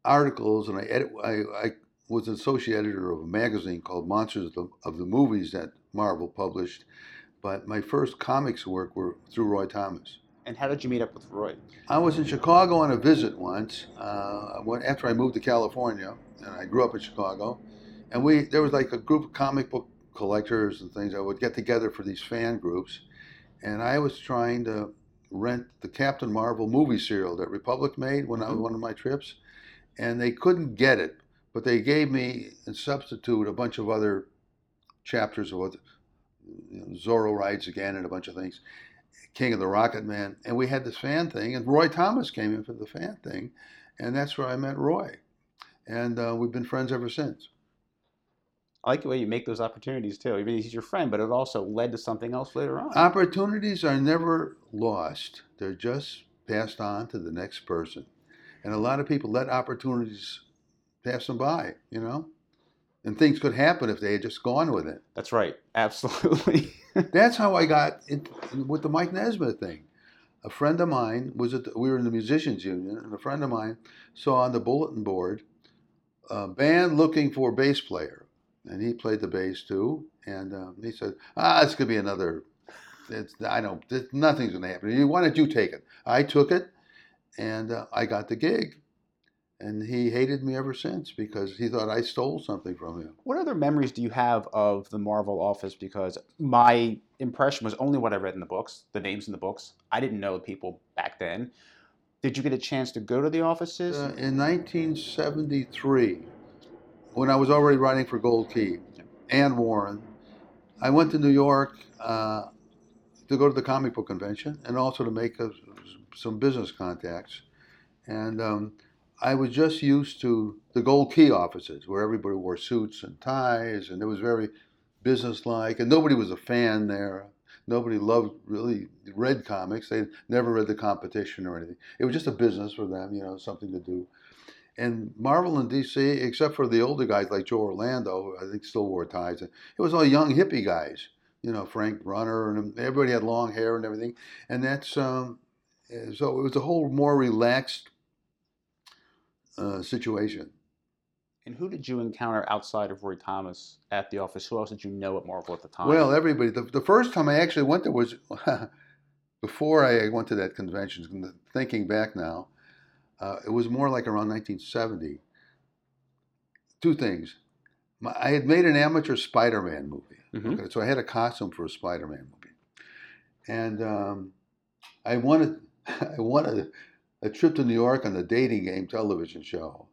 articles, and I edit. I, I was an associate editor of a magazine called Monsters of the, of the Movies that Marvel published. But my first comics work were through Roy Thomas. And how did you meet up with Roy? I was in Chicago on a visit once. Uh, after I moved to California, and I grew up in Chicago, and we there was like a group of comic book collectors and things that would get together for these fan groups, and I was trying to rent the Captain Marvel movie serial that Republic made when I was mm-hmm. one of my trips, and they couldn't get it, but they gave me in substitute a bunch of other chapters of what you know, Zorro rides again and a bunch of things. King of the Rocket Man, and we had this fan thing, and Roy Thomas came in for the fan thing, and that's where I met Roy, and uh, we've been friends ever since. I like the way you make those opportunities too. I mean, he's your friend, but it also led to something else later on. Opportunities are never lost; they're just passed on to the next person, and a lot of people let opportunities pass them by. You know, and things could happen if they had just gone with it. That's right, absolutely. That's how I got in, with the Mike Nesmith thing. A friend of mine was at the, we were in the musicians union, and a friend of mine saw on the bulletin board a band looking for a bass player, and he played the bass too. And um, he said, "Ah, it's gonna be another. It's I don't. This, nothing's going to happen. Why don't you take it?" I took it, and uh, I got the gig and he hated me ever since because he thought I stole something from him. What other memories do you have of the Marvel office? Because my impression was only what I read in the books, the names in the books. I didn't know the people back then. Did you get a chance to go to the offices? Uh, in 1973, when I was already writing for Gold Key and Warren, I went to New York uh, to go to the comic book convention and also to make a, some business contacts. And um, I was just used to the gold key offices where everybody wore suits and ties and it was very businesslike and nobody was a fan there. Nobody loved really read comics. They never read the competition or anything. It was just a business for them, you know, something to do. And Marvel and DC, except for the older guys like Joe Orlando, I think still wore ties. It was all young hippie guys, you know, Frank Brunner, and everybody had long hair and everything. And that's um, so it was a whole more relaxed uh, situation. And who did you encounter outside of Roy Thomas at the office? Who else did you know at Marvel at the time? Well, everybody. The, the first time I actually went there was before I went to that convention. Thinking back now, uh, it was more like around 1970. Two things. My, I had made an amateur Spider-Man movie. Mm-hmm. Okay, so I had a costume for a Spider-Man movie, and um, I wanted I wanted a trip to New York on the dating game television show.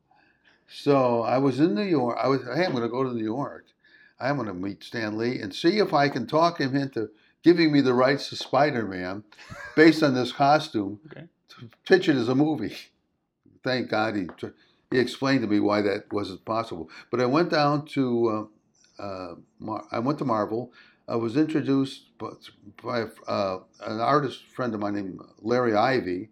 So I was in New York. I was, hey, I'm going to go to New York. I'm going to meet Stan Lee and see if I can talk him into giving me the rights to Spider Man based on this costume okay. to pitch it as a movie. Thank God he, he explained to me why that wasn't possible. But I went down to, uh, uh, Mar- I went to Marvel. I was introduced by, uh, an artist friend of mine named Larry Ivie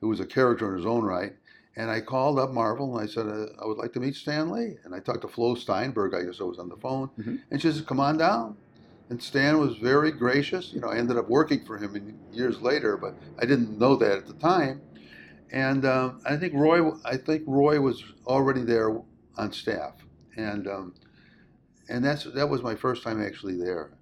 who was a character in his own right. And I called up Marvel and I said, uh, I would like to meet Stan Lee. And I talked to Flo Steinberg, I guess I was on the phone. Mm-hmm. And she said, Come on down. And Stan was very gracious. You know, I ended up working for him years later, but I didn't know that at the time. And um, I think Roy, I think Roy was already there on staff, and um, and that's that was my first time actually there.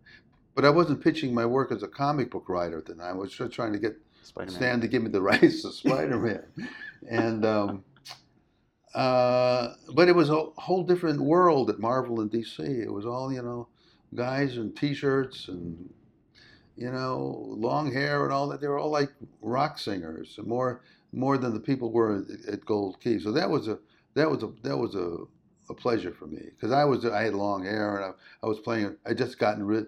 But I wasn't pitching my work as a comic book writer at the time. I was just trying to get Spider-Man. Stan to give me the rights to Spider-Man, and um, uh, but it was a whole different world at Marvel and DC. It was all you know, guys in T-shirts and you know, long hair and all that. They were all like rock singers, more more than the people were at Gold Key. So that was a that was a that was a, a pleasure for me because I was I had long hair and I, I was playing. I just gotten rid,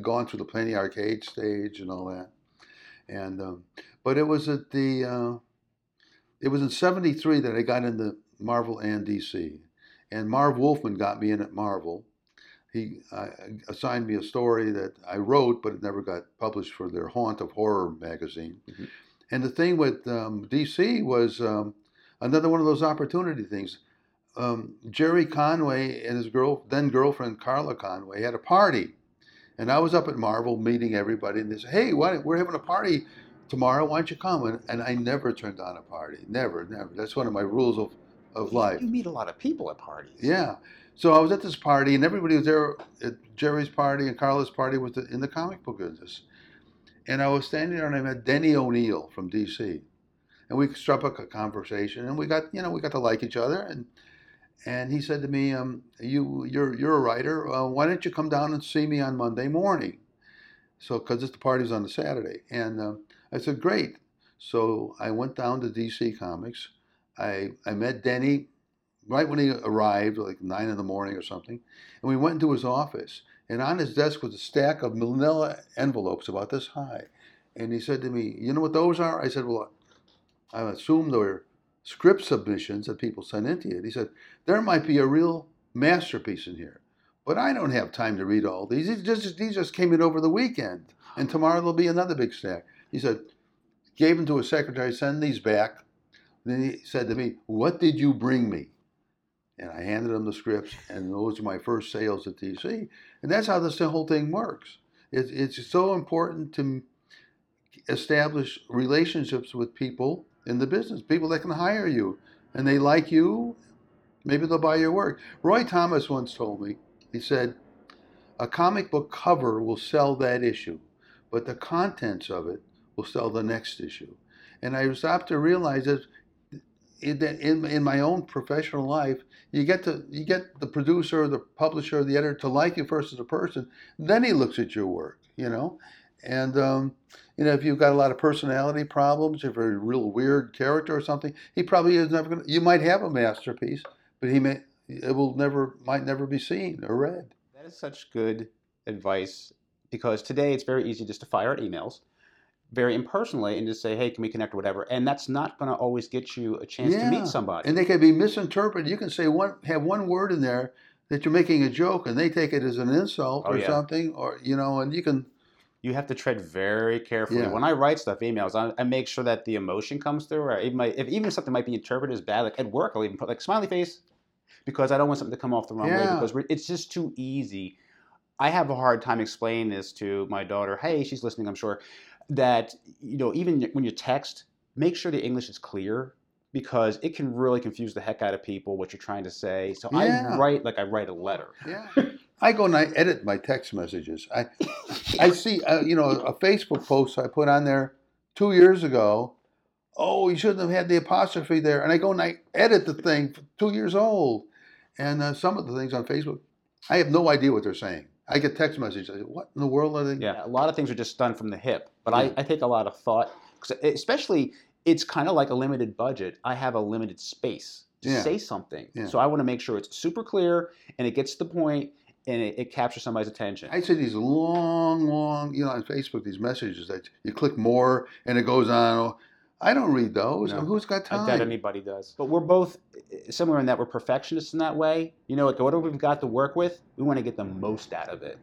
gone through the Penny Arcade stage and all that. And um, but it was at the uh, it was in '73 that I got into Marvel and DC, and Marv Wolfman got me in at Marvel. He uh, assigned me a story that I wrote, but it never got published for their Haunt of Horror magazine. Mm-hmm. And the thing with um, DC was um, another one of those opportunity things. Um, Gerry Conway and his girl, then girlfriend Carla Conway, had a party and I was up at Marvel meeting everybody, and they said, "Hey, why, we're having a party tomorrow. Why don't you come?" And, and, I never turned down a party. Never, never. That's one of my rules of, of life. You meet a lot of people at parties. Yeah. So I was at this party, and everybody was there at Gerry's party and Carla's party was in the comic book business. And I was standing there, and I met Denny O'Neil from DC, and we struck up a conversation, and we got, you know, we got to like each other, and and he said to me, um, "You, you're you're a writer. Uh, why don't you come down and see me on Monday morning?" So, because the party's on the Saturday, and uh, I said, "Great." So I went down to DC Comics. I I met Denny right when he arrived, like nine in the morning or something, and we went into his office. And on his desk was a stack of manila envelopes about this high. and he said to me, "You know what those are?" I said, "Well, I assume they're script submissions that people send into you." He said, "There might be a real masterpiece in here, but I don't have time to read all these. These just these just came in over the weekend, and tomorrow there'll be another big stack." He said, gave them to his secretary, send these back. Then he said to me, "What did you bring me?" And I handed them the scripts, and those are my first sales at DC. And that's how this whole thing works. It's, it's so important to establish relationships with people in the business, people that can hire you, and they like you. Maybe they'll buy your work. Roy Thomas once told me, he said, a comic book cover will sell that issue, but the contents of it will sell the next issue. And I stopped to realize that in, in, my own professional life, you get to you get the producer, the publisher, the editor to like you first as a person. Then he looks at your work, you know. And um, you know, if you've got a lot of personality problems, if you're a real weird character or something, he probably is never going. to You might have a masterpiece, but he may it will never might never be seen or read. That is such good advice because today it's very easy just to fire out emails very impersonally and just say, hey, can we connect or whatever? And that's not going to always get you a chance Yeah. to meet somebody. And they can be misinterpreted. You can say one have one word in there that you're making a joke, and they take it as an insult Oh, or yeah. something, or you know, and you can. you have to tread very carefully. Yeah. When I write stuff, emails, I, I make sure that the emotion comes through. Or it might, if even if something might be interpreted as bad, like at work, I'll even put like smiley face because I don't want something to come off the wrong way because it's just too easy. I have a hard time explaining this to my daughter. Hey, she's listening, I'm sure. That you know, even when you text, make sure the English is clear because it can really confuse the heck out of people what you're trying to say. So Yeah. I write like I write a letter. Yeah. I go and I edit my text messages. I, I see, uh, you know, a Facebook post I put on there two years ago. Oh, you shouldn't have had the apostrophe there. And I go and I edit the thing, two years old. And uh, some of the things on Facebook, I have no idea what they're saying. I get text messages. I say, what in the world are they? Yeah, a lot of things are just done from the hip, but Yeah. I, I take a lot of thought, 'cause especially it's kind of like a limited budget. I have a limited space to Yeah. say something, Yeah. so I want to make sure it's super clear and it gets to the point and it, it captures somebody's attention. I see these long, long, you know, on Facebook, these messages that you click more and it goes on. I don't read those. No. Who's got time? I doubt anybody does. But we're both eh, similar in that we're perfectionists in that way. You know, like whatever we've got to work with, we want to get the most out of it.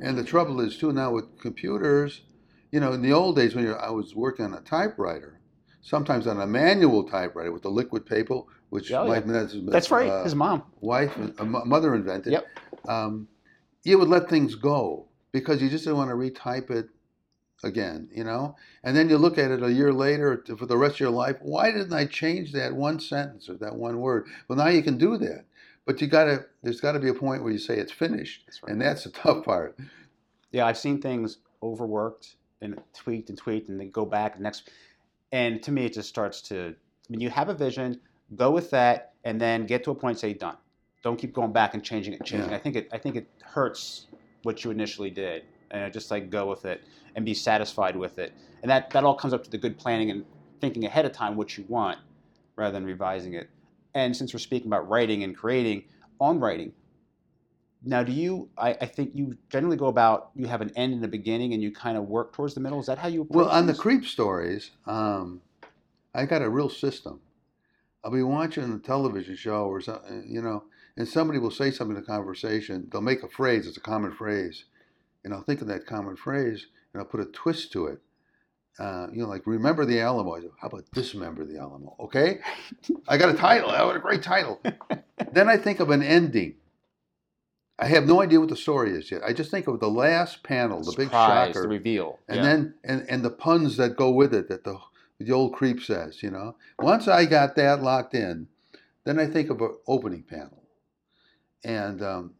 And the trouble is too now with computers. You know, in the old days when you're, I was working on a typewriter, sometimes on a manual typewriter with the liquid paper, which Oh, my yeah. That's, That's right. uh, His mom. wife, uh, mother invented. Yep. Um, you would let things go because you just didn't want to retype it again, you know. And then you look at it a year later for the rest of your life. Why didn't I change that one sentence or that one word? Well, now you can do that, but you got to. There's got to be a point where you say it's finished, That's right. and that's the tough part. Yeah, I've seen things overworked and tweaked and tweaked and then go back next. And to me, it just starts to, when you have a vision, go with that and then get to a point, say, done. Don't keep going back and changing it, changing. Yeah. I think it, I think it hurts what you initially did. And just like go with it and be satisfied with it. And that, that all comes up to the good planning and thinking ahead of time what you want rather than revising it. And since we're speaking about writing and creating, on writing, now, do you? I, I think you generally go about you have an end and a beginning, and you kind of work towards the middle. Is that how you approach Well, on the creep stories, um, I got a real system. I'll be watching a television show or something, you know, and somebody will say something in the conversation. They'll make a phrase, it's a common phrase, and I'll think of that common phrase and I'll put a twist to it. Uh, you know, like remember the Alamo. I go, How about dismember the Alamo? Okay, I got a title. I got a great title. then I think of an ending. I have no idea what the story is yet. I just think of the last panel, the big Surprise, shocker the reveal, and Yeah. then and, and the puns that go with it that the the old creep says you know once i got that locked in then i think of an opening panel and um,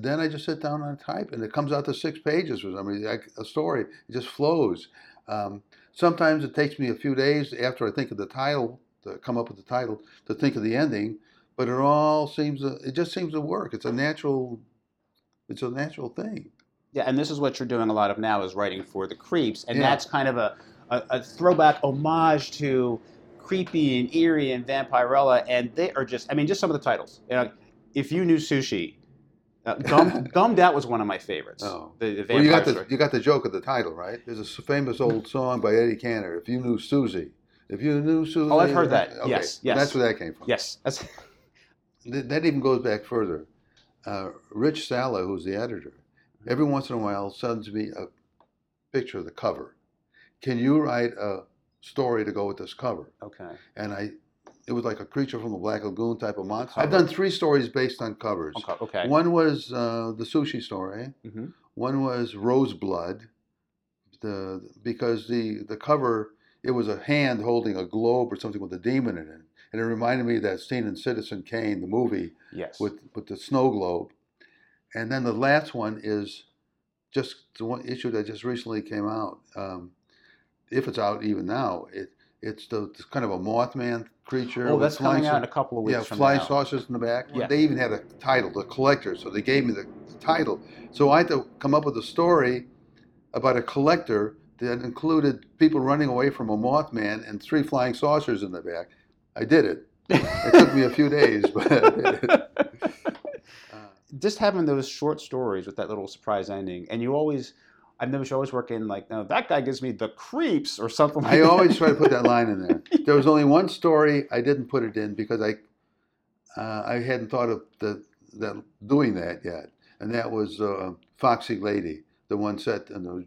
then i just sit down and type and it comes out to six pages for some reason like a story it just flows um, sometimes it takes me a few days after i think of the title to come up with the title to think of the ending but it all seems it just seems to work it's a natural it's a natural thing yeah, and this is what you're doing a lot of now is writing for the creeps, and Yeah. that's kind of a, a, a throwback homage to creepy and eerie and vampirella, and they are just, I mean, just some of the titles. You know, if you knew sushi, Uh, Gum, Gummed Out was one of my favorites. Oh. The, the Well, you got vampire the story. you got the joke of the title, right? There's a s- famous old song by Eddie Cantor. If you knew Susie, if you knew Susie. Oh, I've heard that. Okay, Yes, yes. That's where that came from. Yes, that's Th- That even goes back further. Uh, Rich Sala, who's the editor, every once in a while sends me a picture of the cover. Can you write a story to go with this cover? okay. And I, it was like a creature from the Black Lagoon type of monster. I've done three stories based on covers. Okay. okay. One was uh, the sushi story. Mhm. One was Roseblood, the because the the cover it was a hand holding a globe or something with a demon in it, and it reminded me of that scene in Citizen Kane, the movie Yes. with with the snow globe. And then the last one is just the one issue that just recently came out. Um, if it's out even now, it it's the it's kind of a Mothman creature. oh, with that's coming out in a couple of weeks yeah, from fly now. saucers in the back. Yeah. They even had a title, The Collector, so they gave me the, the title. So I had to come up with a story about a collector that included people running away from a Mothman and three flying saucers in the back. I did it. It took me a few days, but I did it. Uh, Just having those short stories with that little surprise ending, and you always, I've never always work in like, no, that guy gives me the creeps or something. Like I that. always try to put that line in there. There was only one story I didn't put it in because I uh, I hadn't thought of the, that doing that yet, and that was uh, Foxy Lady, the one set in the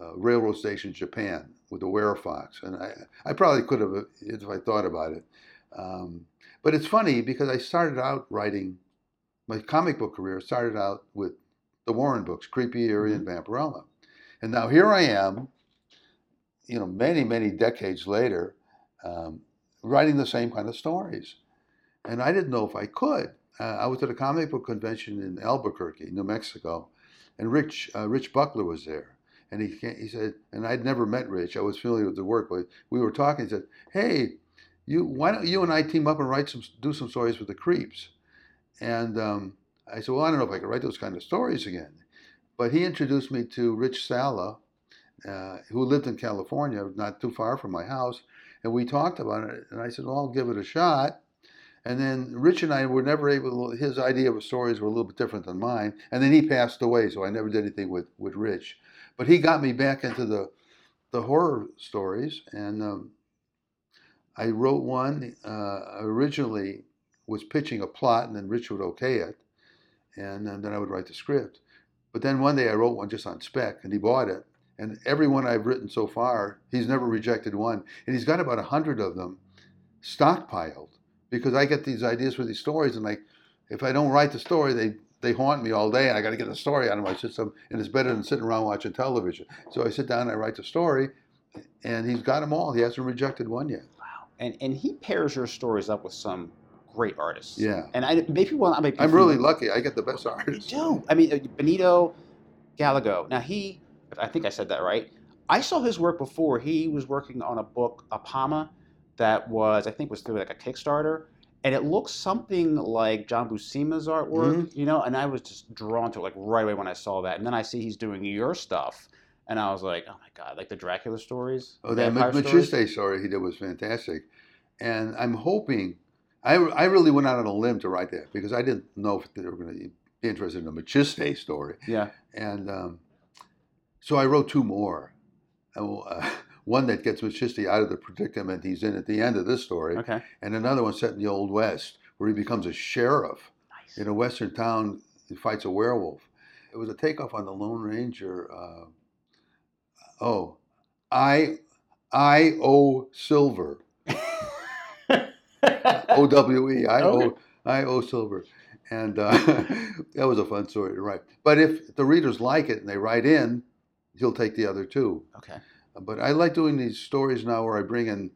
uh, railroad station in Japan with the werefox, and I I probably could have uh, if I thought about it. Um, but it's funny because I started out writing my comic book career started out with the Warren books, Creepy, Eerie, and Vampirella, and now here I am you know, many, many decades later, um, writing the same kind of stories. And I didn't know if I could. Uh, I was at a comic book convention in Albuquerque, New Mexico, and Rich uh, Rich Buckler was there. And he he said, and I'd never met Rich. I was familiar with the work, but we were talking. He said, "Hey, you, why don't you and I team up and write some, do some stories with the Creeps?" And um, I said, "Well, I don't know if I could write those kind of stories again." But he introduced me to Rich Sala, uh, who lived in California, not too far from my house, and we talked about it. And I said, "Well, I'll give it a shot." And then Rich and I were never able. His idea of stories were a little bit different than mine. And then he passed away, so I never did anything with with Rich. But he got me back into the the horror stories, and um, I wrote one. Uh, originally was pitching a plot, and then Rich would okay it, and, and then I would write the script. But then one day I wrote one just on spec, and he bought it. And every one I've written so far, he's never rejected one, and he's got about a hundred of them stockpiled because I get these ideas for these stories, and like if I don't write the story, they they haunt me all day, and I got to get the story out of my system, and it's better than sitting around watching television. So I sit down and I write the story, and he's got them all. He hasn't rejected one yet. Wow. And and he pairs your stories up with some great artists. Yeah. And I maybe well, I might I'm really lucky. I get the best artists. You do. I mean, uh, Benito Gallego. Now he, I think I said that right. I saw his work before. He was working on a book, A Apama, that was I think was through like a Kickstarter, and it looks something like John Buscema's artwork, Mm-hmm. you know. And I was just drawn to it like right away when I saw that. And then I see he's doing your stuff, and I was like, oh my god, like the Dracula stories. Oh, that? Maciste story he did was fantastic, and I'm hoping. I, I really went out on a limb to write that because I didn't know if they were going to be interested in a Maciste story, Yeah. and um, so I wrote two more. Uh, one that gets Maciste out of the predicament he's in at the end of this story, Okay. and another one set in the Old West where he becomes a sheriff Nice. in a western town. He fights a werewolf. It was a takeoff on the Lone Ranger. Uh, oh, I I O Silver. O W E. I Okay. I O Silver. And uh, that was a fun story to write. But if the readers like it and they write in, he'll take the other two. okay. But I like doing these stories now where I bring in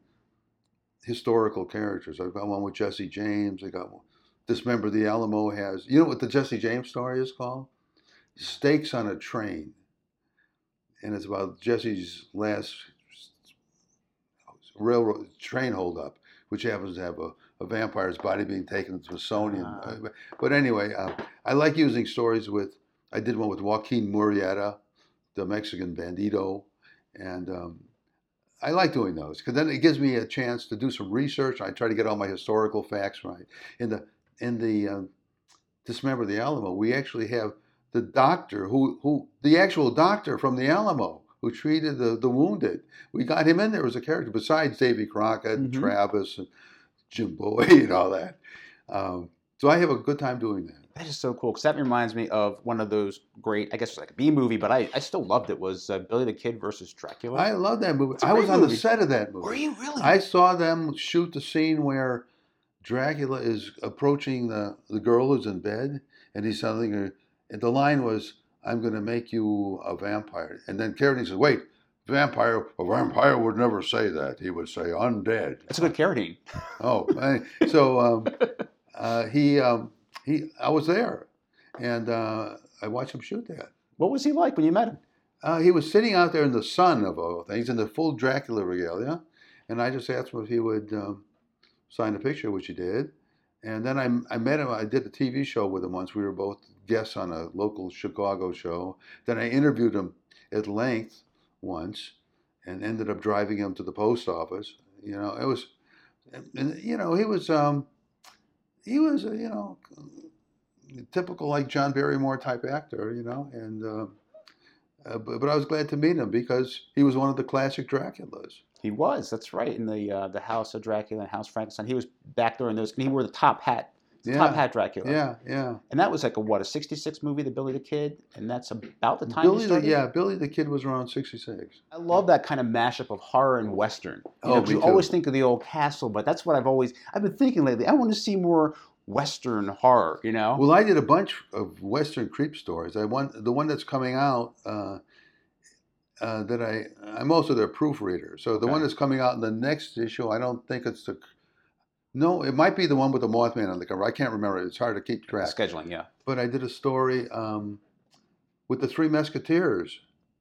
historical characters. I've got one with Jesse James. I got one. This member of the Alamo has. You know what the Jesse James story is called? Stakes on a Train. And it's about Jesse's last railroad train holdup, which happens to have a, a vampire's body being taken to the Smithsonian. Ah. Uh, But anyway, uh, I like using stories with. I did one with Joaquin Murrieta, the Mexican bandito, and um, I like doing those because then it gives me a chance to do some research. I try to get all my historical facts right. In the in the um, Dismember the Alamo, we actually have the doctor who, who the actual doctor from the Alamo who treated the, the wounded. We got him in there as a character, besides Davy Crockett, and Mhm. Travis, and Jim Bowie, and all that. Um, so I have a good time doing that. That is so cool because that reminds me of one of those great, I guess it's like a B movie, but I, I still loved it. Was uh, Billy the Kid versus Dracula? I love that movie. I was on movie. the set of that movie. Were you really? I saw them shoot the scene where Dracula is approaching the, the girl who's in bed, and he's telling her, and the line was, I'm going to make you a vampire. And then Carradine says, Wait, vampire? A vampire would never say that. He would say undead. That's a good Carradine. Oh, I- so um, uh, he, um, he, I was there, and uh, I watched him shoot that. What was he like when you met him? Uh, he was sitting out there in the sun of all things, in the full Dracula regalia, and I just asked him if he would um, sign a picture, which he did. And then I, I met him. I did a TV show with him once. We were both guests on a local Chicago show. Then I interviewed him at length once, and ended up driving him to the post office. You know, it was, and you know, he was, um, he was, uh, you know, typical like John Barrymore type actor. You know, and. Uh, uh, but, but I was glad to meet him because he was one of the classic Draculas. He was. That's right. In the uh, the House of Dracula and House Frankenstein, he was back during those. And he wore the top hat. Yeah, Top hat Dracula. yeah, yeah. And that was like a what a '66 movie, The Billy the Kid, and that's about the time. Billy, he the, yeah, Billy the Kid was around '66. I love that kind of mashup of horror and western. You, Oh, know, you too. always think of the old castle, but that's what I've always I've been thinking lately. I want to see more western horror. You know. Well, I did a bunch of Western creep stories. I want the one that's coming out. Uh, uh, that I I'm also their proofreader. So the Okay. one that's coming out in the next issue, I don't think it's the. No, it might be the one with the Mothman on the cover. I can't remember. It's hard to keep track. Scheduling, yeah. but I did a story um, with the Three Mesquiteers,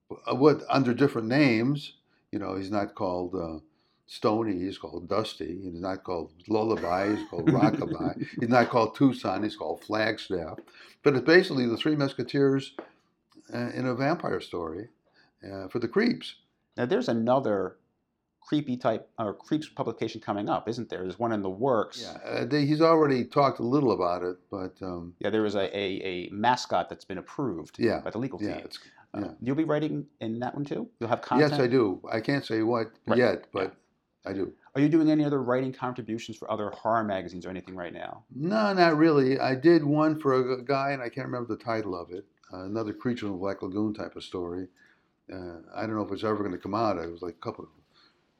uh, with under different names. You know, he's not called uh, Stony. He's called Dusty. He's not called Lullaby. He's called Rockabye. he's not called Tucson. He's called Flagstaff. But it's basically the Three Mesquiteers uh, in a vampire story uh, for the creeps. Now there's another creepy type or creeps publication coming up, isn't there? There's one in the works. Yeah, uh, they, he's already talked a little about it, but um, Yeah, there is a, a, a mascot that's been approved Yeah, by the legal yeah, team. Uh, yeah. You'll be writing in that one too? You'll have content? yes, I do. I can't say what Right. yet, but I do. Are you doing any other writing contributions for other horror magazines or anything right now? No, not really. I did one for a guy, and I can't remember the title of it. Uh, another Creature in the Black Lagoon type of story. Uh, I don't know if it's ever going to come out. It was like a couple.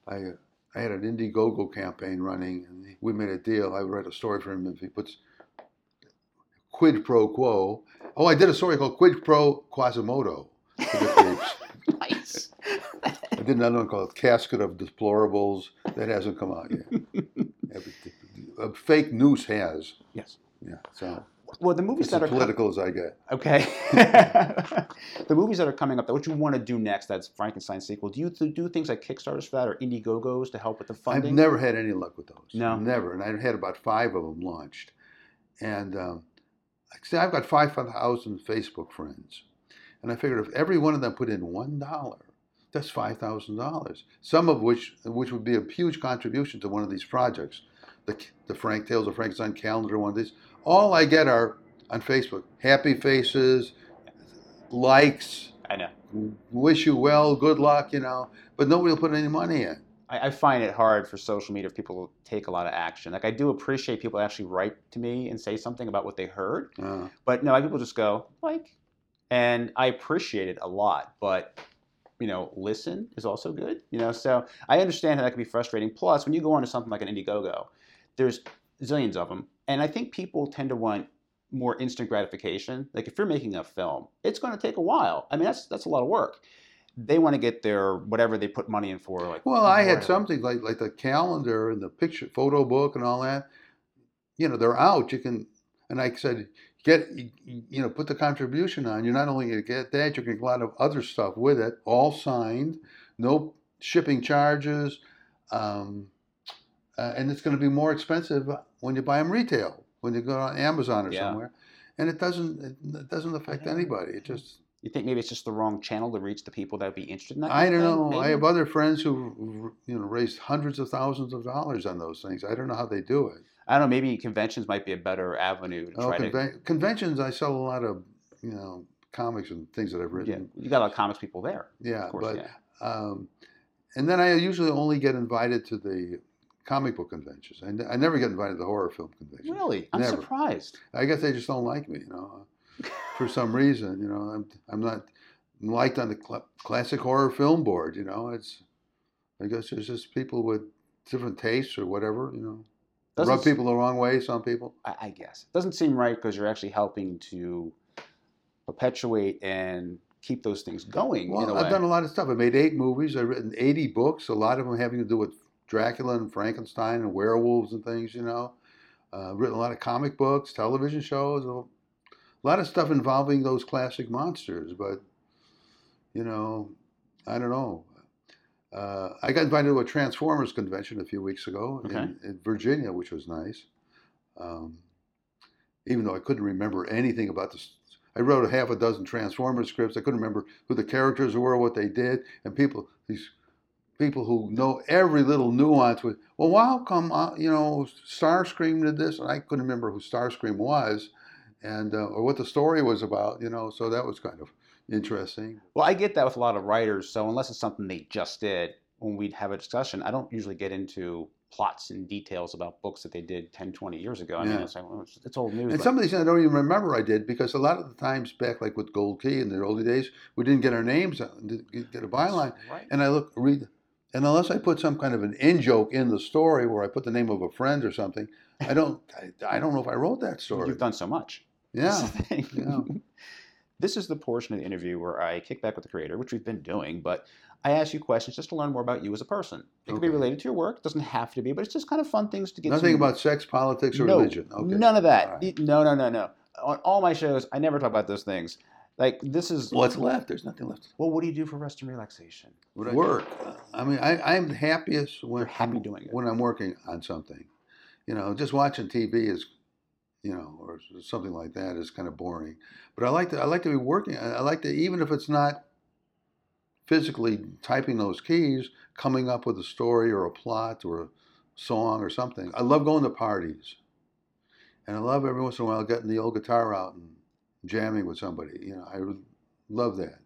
I uh, I had an Indiegogo campaign running, and we made a deal. I would write a story for him if he puts quid pro quo. Oh, I did a story called Quid Pro Quasimodo for the creeps. nice. I did another one called Casket of Deplorables. That hasn't come out yet. a fake news has. yes. Yeah, so Well, the movies it's that as are com- as I get. okay. the movies that are coming up, that what you want to do next, that's Frankenstein sequel. Do you th- do things like Kickstarters for that or Indiegogos to help with the funding? I've never had any luck with those. No. never. And I've had about five of them launched. And um, say, I've got five thousand Facebook friends, and I figured if every one of them put in one dollar, that's five thousand dollars. Some of which, which would be a huge contribution to one of these projects, the the Frank Tales of Frankenstein calendar, one of these. All I get are on Facebook happy faces, likes, I know. wish you well, good luck, you know. But nobody will put any money in. I, I find it hard for social media if people take a lot of action. Like I do appreciate people actually write to me and say something about what they heard, Uh, but no, people just go like, and I appreciate it a lot. But you know, listen is also good. You know, so I understand how that can be frustrating. Plus, when you go on to something like an Indiegogo, there's zillions of them, and I think people tend to want more instant gratification. Like if you're making a film, it's going to take a while. I mean, that's that's a lot of work. They want to get their whatever they put money in for. Like Well, I had something like like the calendar and the picture photo book and all that. You know, they're out. You can, and I said, get you know, put the contribution on. You're not only going to get that, you're going to get a lot of other stuff with it, all signed, no shipping charges, um, uh, and it's going to be more expensive when you buy them retail when you go on Amazon or Yeah. somewhere. And it doesn't it doesn't affect Yeah. anybody. It just You think maybe it's just the wrong channel to reach the people that would be interested in that? I don't thing, know. I have other friends who, you know, raised hundreds of thousands of dollars on those things. I don't know how they do it. I don't know. Maybe conventions might be a better avenue to Oh, try to. conven- conventions. I sell a lot of you know comics and things that I've written. Yeah, written. you got a lot of comics people there. Yeah, Of course, but yeah. um, and then I usually only get invited to the comic book conventions. I, n- I never get invited to horror film conventions. Really, I'm Never. surprised. I guess they just don't like me, you know, for some reason. You know, I'm I'm not liked on the cl- classic horror film board. You know, it's I guess there's just people with different tastes or whatever. You know, Doesn't rub people the wrong way. Some people. I, I guess. It doesn't seem right because you're actually helping to perpetuate and keep those things going. Well, I've way. done a lot of stuff. I made eight movies. I've written 80 books. A lot of them having to do with Dracula and Frankenstein and werewolves and things. You know, uh, written a lot of comic books, television shows, a lot of stuff involving those classic monsters. But you know, I don't know. Uh, I got invited to a Transformers convention a few weeks ago Okay. in, in Virginia, which was nice. Um, even though I couldn't remember anything about this. I wrote a half a dozen Transformers scripts. I couldn't remember who the characters were, what they did, and people these people who know every little nuance with. Well, how come uh, you know Starscream did this, and I couldn't remember who Starscream was, and uh, or what the story was about. You know, so that was kind of interesting. Well, I get that with a lot of writers. So unless it's something they just did, when we'd have a discussion, I don't usually get into plots and details about books that they did 10, 20 years ago. I mean, Yeah. it's like, well, it's, it's old news. And but- some of these I don't even remember I did because a lot of the times back, like with Gold Key in the early days, we didn't get our names, uh, didn't get a byline. Right. And I look, read, and unless I put some kind of an in joke in the story where I put the name of a friend or something, I don't, I, I don't know if I wrote that story. You've done so much. Yeah, the thing. yeah. this is the portion of the interview where I kick back with the creator, which we've been doing, but I ask you questions just to learn more about you as a person. It can be related to your work, doesn't have to be, but it's just kind of fun things to get to. Nothing to. about sex, politics, or no, religion. Okay. None of that. Right. No, no, no, no. On all my shows, I never talk about those things. Like this is What's left? There's nothing left. well, what do you do for rest and relaxation? What do I? Work. I mean, I, I'm happiest when You're happy doing it. when I'm working on something. You know, just watching TV is, you know, or something like that is kind of boring. But I like to I like to be working. I I like to even if it's not physically typing those keys, coming up with a story or a plot or a song or something. I love going to parties, and I love every once in a while getting the old guitar out and jamming with somebody. You know, I love that.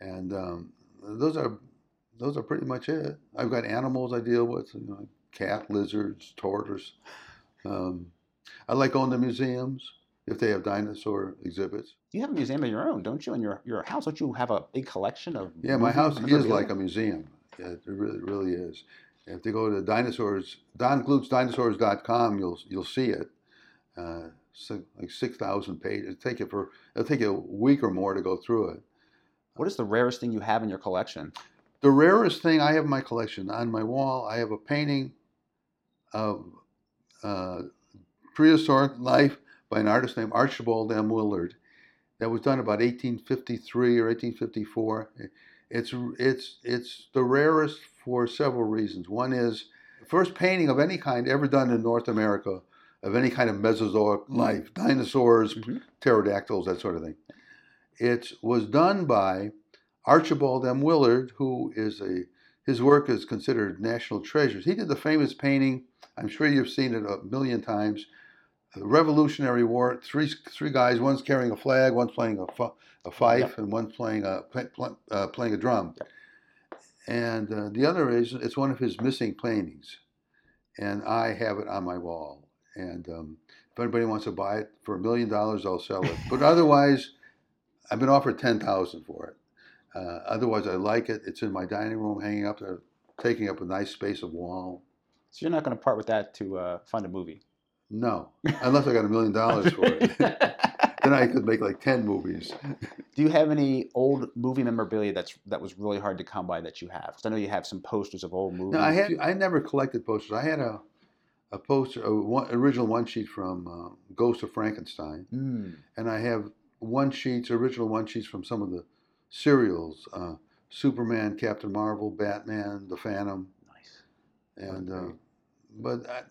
And um, those are those are pretty much it. I've got animals I deal with, you know, cat, lizards, tortoise. Um, I like going to museums if they have dinosaur exhibits. You have a museum of your own, don't you? In your your house, don't you have a big collection of? Yeah, my house is like a museum. Yeah, it really, really is. If they go to dinosaurs, donglutzdinosaurs.com, you'll you'll see it. Uh, so like six thousand pages. It'll take you for it'll take you a week or more to go through it. What is the rarest thing you have in your collection? The rarest thing I have in my collection on my wall, I have a painting of uh, prehistoric life by an artist named Archibald M. Willard that was done about 1853 or 1854. It's it's it's the rarest for several reasons. One is first painting of any kind ever done in North America of any kind of Mesozoic life, dinosaurs, Mhm. pterodactyls, that sort of thing. It was done by Archibald M. Willard, who is a his work is considered national treasures. He did the famous painting. I'm sure you've seen it a million times. The Revolutionary War. Three three guys. One's carrying a flag. One's playing a, fu- a fife, and one's playing a uh, playing a drum. And uh, the other is it's one of his missing paintings, and I have it on my wall. And um, if anybody wants to buy it for a million dollars, I'll sell it. But otherwise, I've been offered ten thousand for it. Uh, otherwise, I like it. It's in my dining room, hanging up there, taking up a nice space of wall. So you're not going to part with that to uh, fund a movie. No, unless I got a million dollars for it, then I could make like ten movies. Do you have any old movie memorabilia that's that was really hard to come by that you have? Because I know you have some posters of old movies. No, I had I never collected posters. I had a a poster, a one, original one sheet from uh, Ghost of Frankenstein, Hmm. and I have one sheets, original one sheets from some of the serials: uh, Superman, Captain Marvel, Batman, The Phantom, Nice. and uh, but I,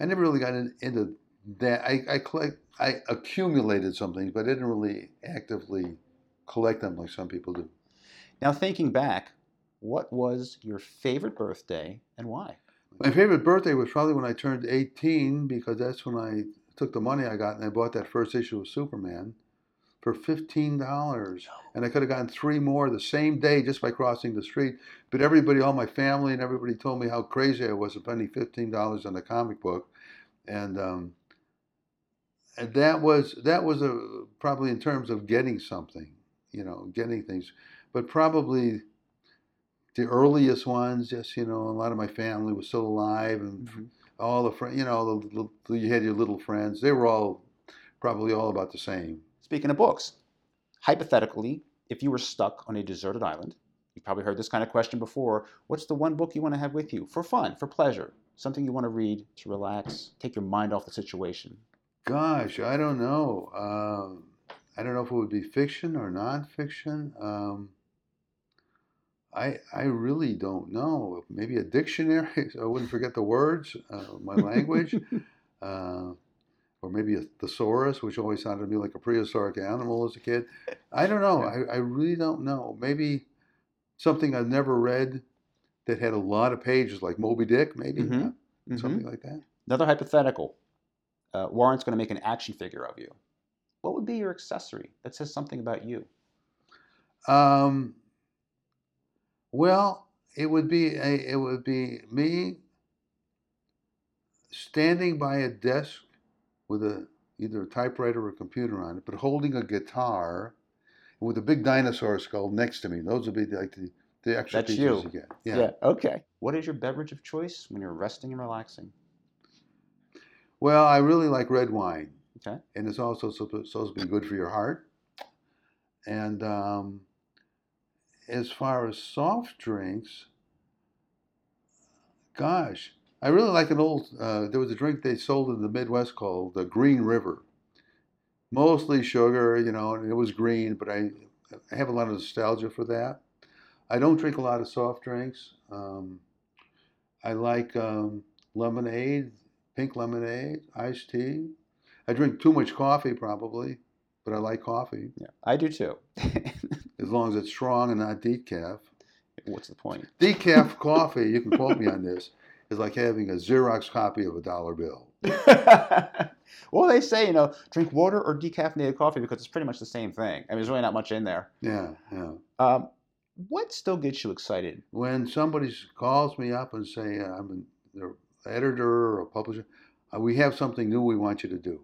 I never really got in, into that. I I collect, I accumulated some things, but I didn't really actively collect them like some people do. Now thinking back, what was your favorite birthday and why? My favorite birthday was probably when I turned 18 because that's when I took the money I got and I bought that first issue of Superman for $15. And I could have gotten three more the same day just by crossing the street. But everybody, all my family and everybody told me how crazy I was spending $15 on a comic book. And, um, and that was that was a probably in terms of getting something, you know, getting things, but probably the earliest ones, just you know, a lot of my family was still alive, and Mhm. all the friends, you know, the, little you had your little friends. They were all probably all about the same. Speaking of books, hypothetically, if you were stuck on a deserted island, you've probably heard this kind of question before. What's the one book you want to have with you for fun, for pleasure? Something you want to read to relax, take your mind off the situation. Gosh, I don't know. Um, I don't know if it would be fiction or nonfiction. Um, I I really don't know. Maybe a dictionary, so I wouldn't forget the words, uh, my language, uh, or maybe a thesaurus, which always sounded to me like a prehistoric animal as a kid. I don't know. I, I really don't know. Maybe something I've never read that had a lot of pages, like Moby Dick, maybe Mhm. uh, Mhm. something like that. Another hypothetical. Uh, Warren's going to make an action figure of you. What would be your accessory that says something about you? Um, well, it would be a, it would be me standing by a desk with a either a typewriter or a computer on it, but holding a guitar with a big dinosaur skull next to me. Those would be like the, the extra That's features you. you get. Yeah. Okay. What is your beverage of choice when you're resting and relaxing? Well, I really like red wine. Okay. And it's also supposed supposed to be good for your heart. And um, as far as soft drinks, gosh, I really like an old. Uh, there was a drink they sold in the Midwest called the Green River. Mostly sugar, you know, and it was green, but I, I have a lot of nostalgia for that. I don't drink a lot of soft drinks. Um, I like um, lemonade, pink lemonade, iced tea. I drink too much coffee probably, but I like coffee Yeah, I do too. as long as it's strong and not decaf. What's the point? Decaf coffee, you can quote me on this, is like having a Xerox copy of a dollar bill. well, they say, you know, drink water or decaffeinated coffee because it's pretty much the same thing. I mean, there's really not much in there. Yeah, yeah. Um, what still gets you excited? When somebody calls me up and say uh, I'm an editor or a publisher, uh, we have something new we want you to do,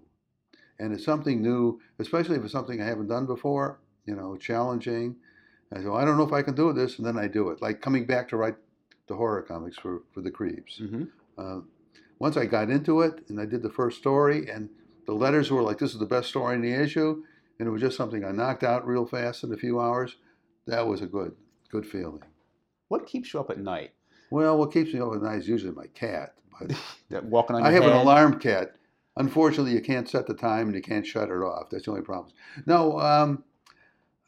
and it's something new, especially if it's something I haven't done before. You know, challenging. I go, I don't know if I can do this, and then I do it. Like coming back to write the horror comics for for the Creeps. Mm-hmm. Uh, once I got into it and I did the first story, and the letters were like, "This is the best story in the issue," and it was just something I knocked out real fast in a few hours. That was a good, good feeling. What keeps you up at night? Well, what keeps me up at night is usually my cat, but That walking on I have an alarm cat. Unfortunately, you can't set the time and you can't shut it off. That's the only problem. No, um,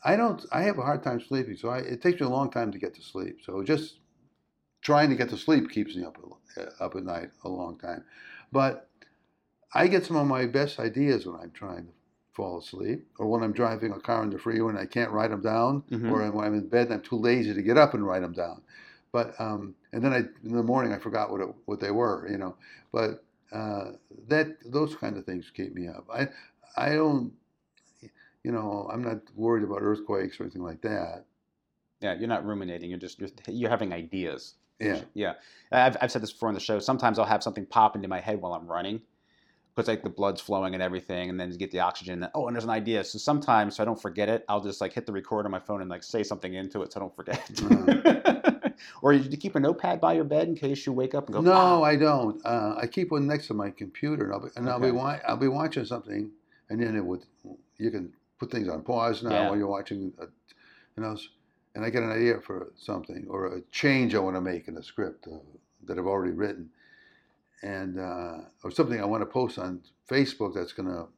I don't. I have a hard time sleeping, so I, it takes me a long time to get to sleep. So just trying to get to sleep keeps me up uh, up at night a long time. But I get some of my best ideas when I'm trying to fall asleep, or when I'm driving a car on the freeway and I can't write them down, Mhm. or when I'm in bed and I'm too lazy to get up and write them down. But um, and then I in the morning I forgot what it, what they were, you know. But uh, that those kind of things keep me up. I I don't, you know, I'm not worried about earthquakes or anything like that. Yeah, you're not ruminating. You're just you're, you're having ideas. Yeah. Yeah. I've, I've said this before on the show. Sometimes I'll have something pop into my head while I'm running because like the blood's flowing and everything, and then you get the oxygen. And, oh, and there's an idea. So sometimes, so I don't forget it, I'll just like hit the record on my phone and like say something into it so I don't forget. or you, you keep a notepad by your bed in case you wake up and go. No, "Ah." I don't. Uh, I keep one next to my computer, and I'll be, and I'll be wa- I'll be watching something, and then it would you can put things on pause now Yeah. while you're watching, a, you know, and I get an idea for something or a change I want to make in a script uh, that I've already written, and uh, or something I want to post on Facebook that's going to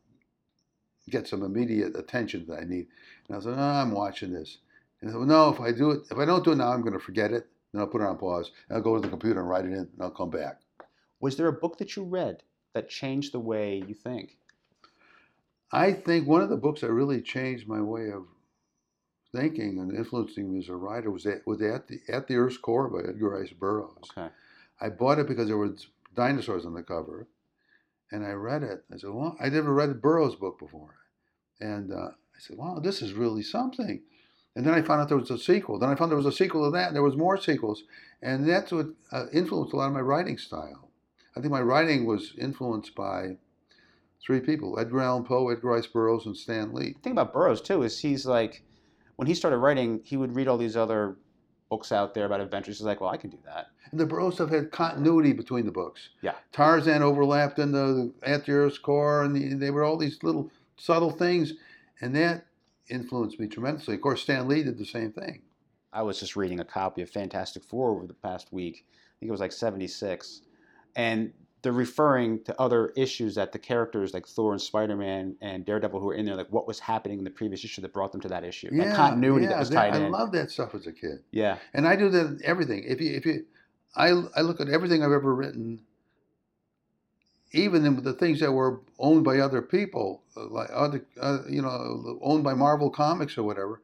get some immediate attention that I need. And I was like, oh, I'm watching this. And I said, well, no, if I do it, if I don't do it now, I'm going to forget it. Then I'll put it on pause. And I'll go to the computer and write it in, and I'll come back. Was there a book that you read that changed the way you think? I think one of the books that really changed my way of thinking and influencing me as a writer was at, was at the at the Earth's Core by Edgar Rice Burroughs. Okay. I bought it because there were dinosaurs on the cover, and I read it. I said, "Well, I never read Burroughs' book before," and uh, I said, "Wow, this is really something." And then I found out there was a sequel. Then I found there was a sequel to that, and there was more sequels, and that's what uh, influenced a lot of my writing style. I think my writing was influenced by three people: Edgar Allan Poe, Edgar Rice Burroughs, and Stan Lee. The thing about Burroughs too is he's like, when he started writing, he would read all these other books out there about adventures. He's like, well, I can do that. And the Burroughs stuff had continuity between the books. Yeah. Tarzan overlapped in the At the Earth's Core, and the, they were all these little subtle things, and that influenced me tremendously. Of course, Stan Lee did the same thing. I was just reading a copy of Fantastic Four over the past week. I think it was like 76. And they're referring to other issues that the characters like Thor and Spider Man and Daredevil who were in there, like what was happening in the previous issue that brought them to that issue. Yeah, that continuity yeah, that was that- tied I love that stuff as a kid, yeah. and I do that everything. If you, if you, I, I look at everything I've ever written, even in the things that were owned by other people, uh, like other, uh, you know, owned by Marvel Comics or whatever,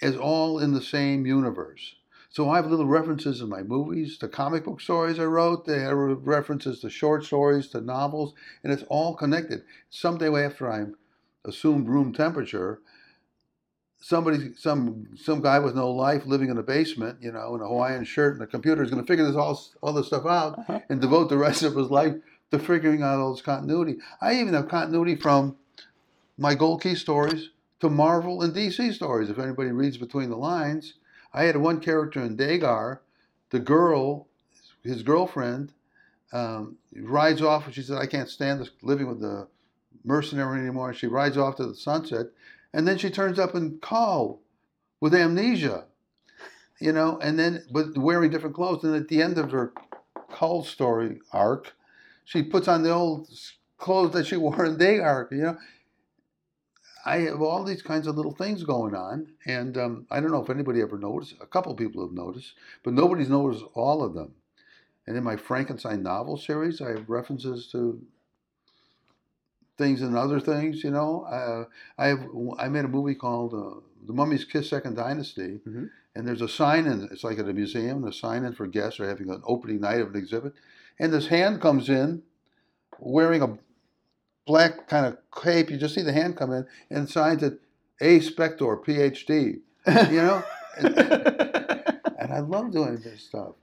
is all in the same universe. So I have little references in my movies to comic book stories I wrote. They have references to short stories, to novels, and it's all connected. Someday after I'm assumed room temperature, somebody, some some guy with no life living in a basement, you know, in a Hawaiian shirt and a computer is going to figure this all all this stuff out Uh-huh. and devote the rest of his life to figuring out all this continuity. I even have continuity from my Gold Key stories to Marvel and DC stories. If anybody reads between the lines, I had one character in Dagar, the girl, his girlfriend, um, rides off and she said, "I can't stand this living with the mercenary anymore." And she rides off to the sunset, and then she turns up in Kull with amnesia, you know, and then but wearing different clothes. And at the end of her Kull story arc, she puts on the old clothes that she wore in Dagar, you know. I have all these kinds of little things going on, and um, I don't know if anybody ever noticed. A couple people have noticed, but nobody's noticed all of them. And in my Frankenstein novel series, I have references to things and other things. You know, uh, I have I made a movie called uh, The Mummy's Kiss Second Dynasty, Mhm. and there's a sign in. It's like at a museum, a sign in for guests or having an opening night of an exhibit, and this hand comes in, wearing a black kind of cape. You just see the hand come in and signs it A. Spektor, PhD. You know, and, and I love doing this stuff.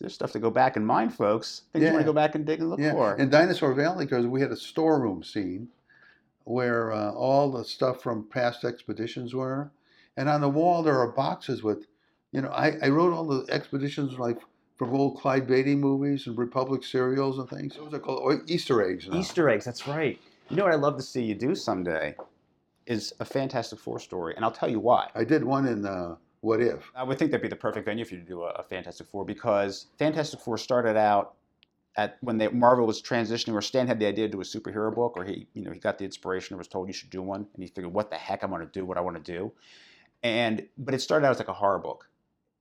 There's stuff to go back and mine, folks. Things you want to go back and dig and look Yeah, for. in Dinosaur Valley, because we had a storeroom scene where uh, all the stuff from past expeditions were, and on the wall there are boxes with, you know, I, I wrote all the expeditions like from old Clyde Beatty movies and Republic serials and things. Those are called Easter eggs. now. Easter eggs, that's right. You know what I'd love to see you do someday is a Fantastic Four story, and I'll tell you why. I did one in uh, What If. I would think that'd be the perfect venue for you to do a, a Fantastic Four because Fantastic Four started out at when they, Marvel was transitioning, or Stan had the idea to do a superhero book, or he, you know, he got the inspiration or was told you should do one, and he figured, what the heck, I'm going to do what I want to do, and but it started out as like a horror book.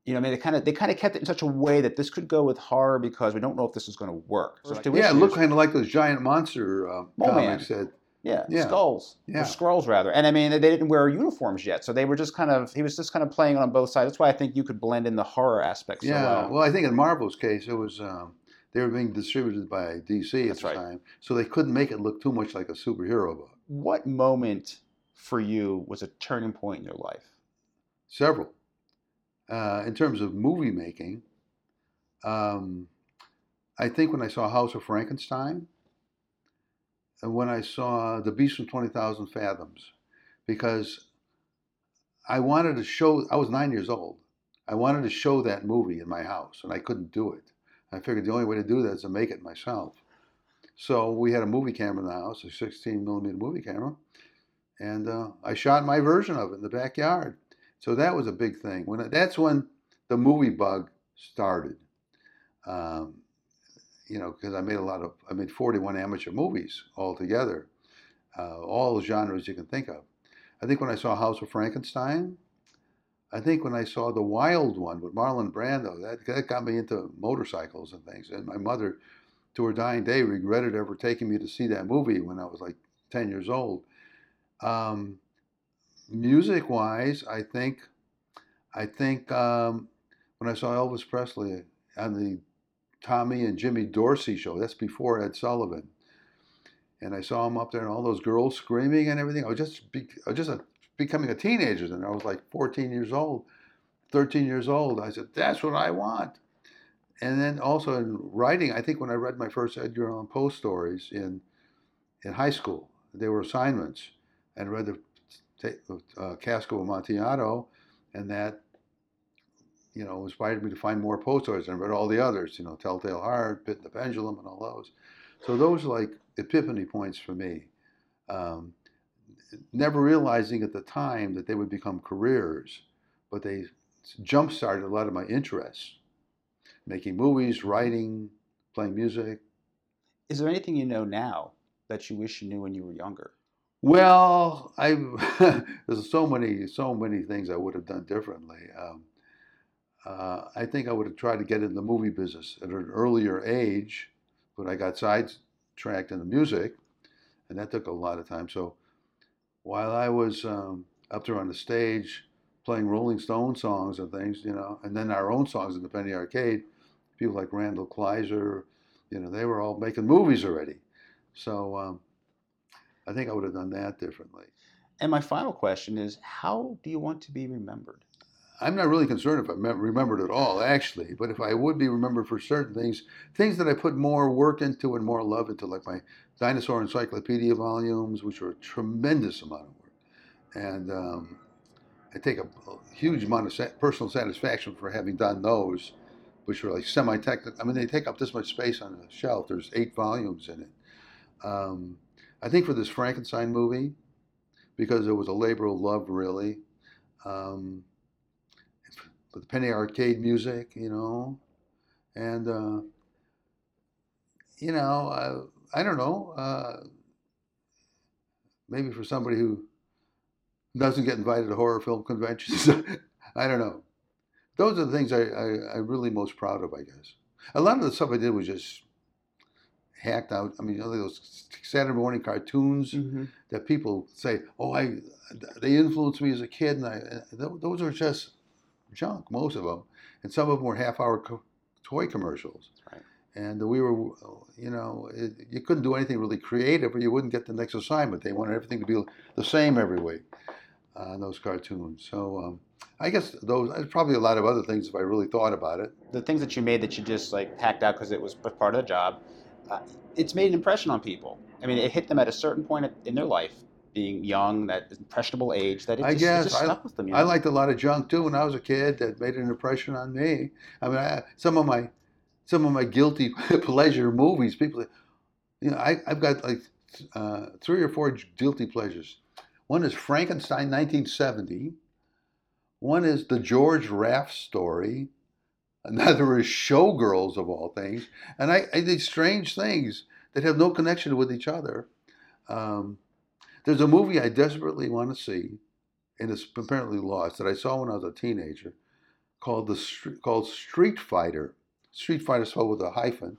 You know, I mean, they kind of they kind of kept it in such a way that this could go with horror because we don't know if this is going to work. So like Yeah, it looked kind of like those giant monster uh, comics that Yeah, Yeah. skulls. Yeah. Or scrolls, rather. And I mean, they didn't wear uniforms yet, so they were just kind of, he was just kind of playing on both sides. That's why I think you could blend in the horror aspects so Yeah, well. well, I think in Marvel's case, it was um, they were being distributed by DC at That's the right. time, so they couldn't make it look too much like a superhero book. What moment for you was a turning point in your life? Several. Uh, in terms of movie making, um, I think when I saw House of Frankenstein, and when I saw The Beast from Twenty Thousand Fathoms, because I wanted to show. I was nine years old. I wanted to show that movie in my house, and I couldn't do it. I figured the only way to do that is to make it myself. So we had a movie camera in the house, a 16 millimeter movie camera, and uh, I shot my version of it in the backyard. So that was a big thing. When that's when the movie bug started. Um, you know, because I made a lot of, I made 41 amateur movies altogether, uh, all genres you can think of. I think when I saw House of Frankenstein, I think when I saw the Wild one with Marlon Brando, that, that got me into motorcycles and things. And my mother, to her dying day, regretted ever taking me to see that movie when I was like 10 years old. Um, music wise, I think, I think um, when I saw Elvis Presley on the Tommy and Jimmy Dorsey show. That's before Ed Sullivan. And I saw him up there and all those girls screaming and everything. I was just, be, I was just a, becoming a teenager then. I was like 14 years old, 13 years old. I said, that's what I want. And then also in writing, I think when I read my first Edgar Allan Poe stories in, in high school, they were assignments, and read the uh, Cask of Amontillado, and that you know, inspired me to find more Poe stories. And read all the others, you know, Telltale Heart, Pit and the Pendulum, and all those. So those are like epiphany points for me. Um, never realizing at the time that they would become careers, but they jump started a lot of my interests. Making movies, writing, playing music. Is there anything you know now that you wish you knew when you were younger? Well, I there's so many so many things I would have done differently. Um, uh, I think I would have tried to get in the movie business at an earlier age, but I got sidetracked in the music, and that took a lot of time. So while I was um, up there on the stage playing Rolling Stone songs and things, you know, and then our own songs in the Penny Arcade, people like Randall Kleiser, you know, they were all making movies already. So um, I think I would have done that differently. And my final question is how do you want to be remembered? I'm not really concerned if I'm remembered at all, actually. But if I would be remembered for certain things, things that I put more work into and more love into, like my dinosaur encyclopedia volumes, which were a tremendous amount of work, and um, I take a, a, huge amount of sa- personal satisfaction for having done those, which were like semi-technical. I mean, they take up this much space on a shelf. There's eight volumes in it. Um, I think for this Frankenstein movie, because it was a labor of love, really. Um, the penny arcade music, you know, and uh, you know, uh, I don't know, uh, maybe for somebody who doesn't get invited to horror film conventions, I don't know. Those are the things I, I, I'm really most proud of, I guess. A lot of the stuff I did was just hacked out. I mean, you know, those Saturday morning cartoons mm-hmm. that people say, "Oh, I," they influenced me as a kid, and I, those are just junk, most of them, and some of them were half-hour co- toy commercials. Right. And we were, you know, it, you couldn't do anything really creative, or you wouldn't get the next assignment. They wanted everything to be the same every week uh, those cartoons. So um, I guess those. There's probably a lot of other things if I really thought about it. The things that you made that you just like hacked out because it was part of the job. Uh, it's made an impression on people. I mean, it hit them at a certain point in their life being young, that impressionable age, that it I just, guess it just stuck I, with them. You know? I liked a lot of junk too when I was a kid. That made an impression on me. I mean, I, some of my some of my guilty pleasure movies. People, you know, I, have got like uh, three or four guilty pleasures. One is Frankenstein, 1970. One is the George Raft story. Another is Showgirls of all things, and I, I these strange things that have no connection with each other. Um, there's a movie I desperately want to see, and it's apparently lost that I saw when I was a teenager, called the called Street Fighter. Street Fighter spelled with a hyphen,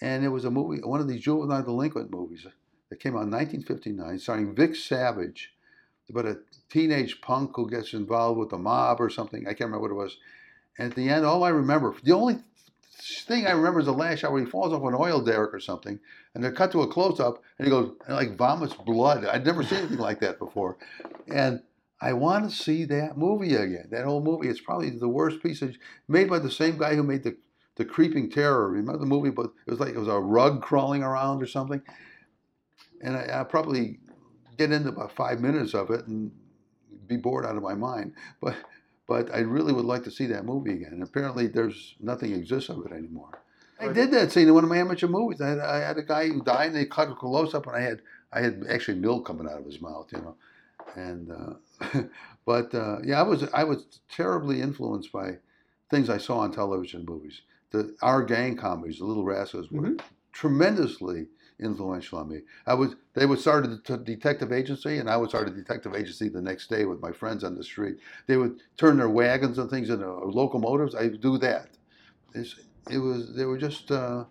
and it was a movie, one of these juvenile delinquent movies that came out in 1959, starring Vic Savage, about a teenage punk who gets involved with the mob or something. I can't remember what it was. And at the end, all I remember, the only thing I remember is the last shot where he falls off an oil derrick or something, and they're cut to a close up, and he goes and like vomits blood. I'd never seen anything like that before, and I want to see that movie again. That whole movie. It's probably the worst piece of made by the same guy who made the the Creeping Terror. Remember the movie? But it was like it was a rug crawling around or something, and I, I probably get into about five minutes of it and be bored out of my mind. But but I really would like to see that movie again. And apparently, there's nothing exists of it anymore. I did that scene in one of my amateur movies. I had, I had a guy who died, and they cut a close up, and I had I had actually milk coming out of his mouth, you know. And uh, but uh, yeah, I was I was terribly influenced by things I saw on television movies. The our gang comedies, The Little Rascals, were mm-hmm. tremendously influential on me. I was they would start a detective agency, and I would start a detective agency the next day with my friends on the street. They would turn their wagons and things into locomotives. I do that. It's, it was they were just uh,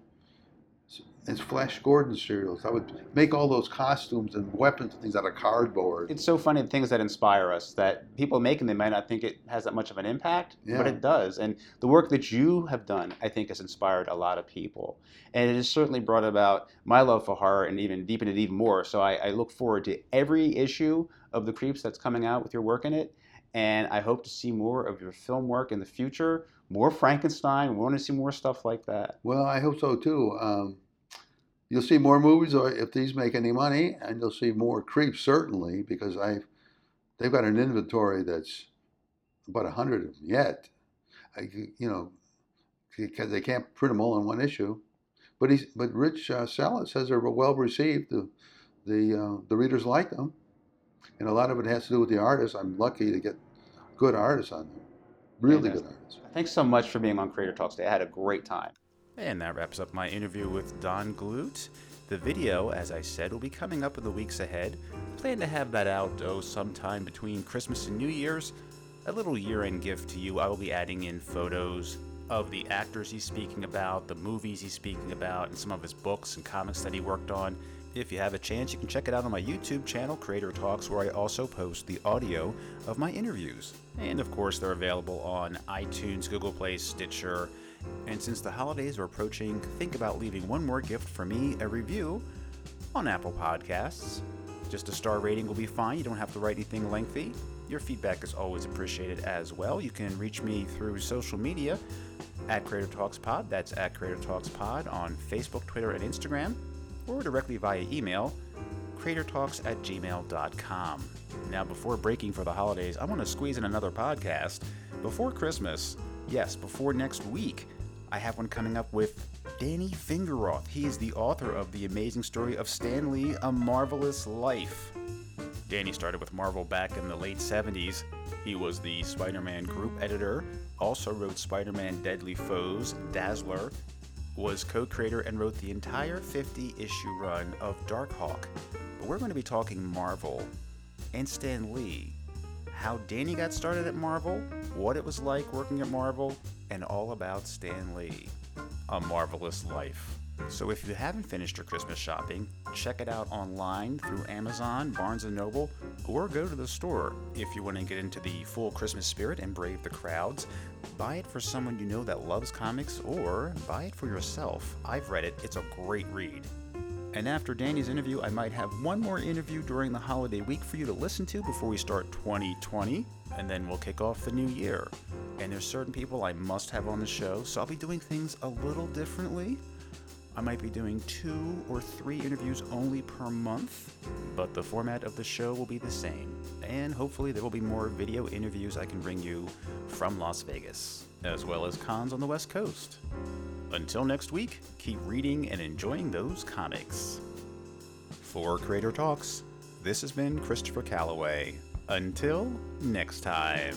it's Flash Gordon serials. I would make all those costumes and weapons and things out of cardboard. It's so funny the things that inspire us that people making them might not think it has that much of an impact, Yeah. but it does. And the work that you have done, I think, has inspired a lot of people. And it has certainly brought about my love for horror and even deepened it even more. So I, I look forward to every issue of The Creeps that's coming out with your work in it. And I hope to see more of your film work in the future, more Frankenstein. We want to see more stuff like that. Well, I hope so too. Um, you'll see more movies if these make any money, and you'll see more creeps certainly because I, they've got an inventory that's about a hundred of them yet. I, you know, because they can't print them all in one issue. But he's but Rich uh, Sella says they're well received. The the uh, the readers like them, and a lot of it has to do with the artists. I'm lucky to get good artists on them, really good artists. Thanks so much for being on Creator Talks today. I had a great time. And that wraps up my interview with Don Glut. The video, as I said, will be coming up in the weeks ahead. Plan to have that out, oh, sometime between Christmas and New Year's. A little year end gift to you. I will be adding in photos of the actors he's speaking about, the movies he's speaking about, and some of his books and comics that he worked on. If you have a chance, you can check it out on my YouTube channel, Creator Talks, where I also post the audio of my interviews. And of course, they're available on iTunes, Google Play, Stitcher. And since the holidays are approaching, think about leaving one more gift for me a review on Apple Podcasts. Just a star rating will be fine. You don't have to write anything lengthy. Your feedback is always appreciated as well. You can reach me through social media at Creator Talks Pod. That's at Creator Talks Pod on Facebook, Twitter, and Instagram, or directly via email, creatortalks at gmail.com. Now, before breaking for the holidays, I want to squeeze in another podcast. Before Christmas, yes, before next week, I have one coming up with Danny Fingeroth. He is the author of The Amazing Story of Stan Lee, A Marvelous Life. Danny started with Marvel back in the late 70s. He was the Spider Man group editor, also wrote Spider Man Deadly Foes, Dazzler, was co creator and wrote the entire 50 issue run of Darkhawk. But we're going to be talking Marvel and Stan Lee. How Danny got started at Marvel, what it was like working at Marvel, and all about Stan Lee. A Marvelous Life. So if you haven't finished your Christmas shopping, check it out online through Amazon, Barnes & Noble, or go to the store. If you want to get into the full Christmas spirit and brave the crowds, buy it for someone you know that loves comics or buy it for yourself. I've read it. It's a great read. And after Danny's interview, I might have one more interview during the holiday week for you to listen to before we start 2020, and then we'll kick off the new year. And there's certain people I must have on the show, so I'll be doing things a little differently. I might be doing two or three interviews only per month, but the format of the show will be the same. And hopefully, there will be more video interviews I can bring you from Las Vegas, as well as cons on the West Coast. Until next week, keep reading and enjoying those comics. For Creator Talks, this has been Christopher Calloway. Until next time.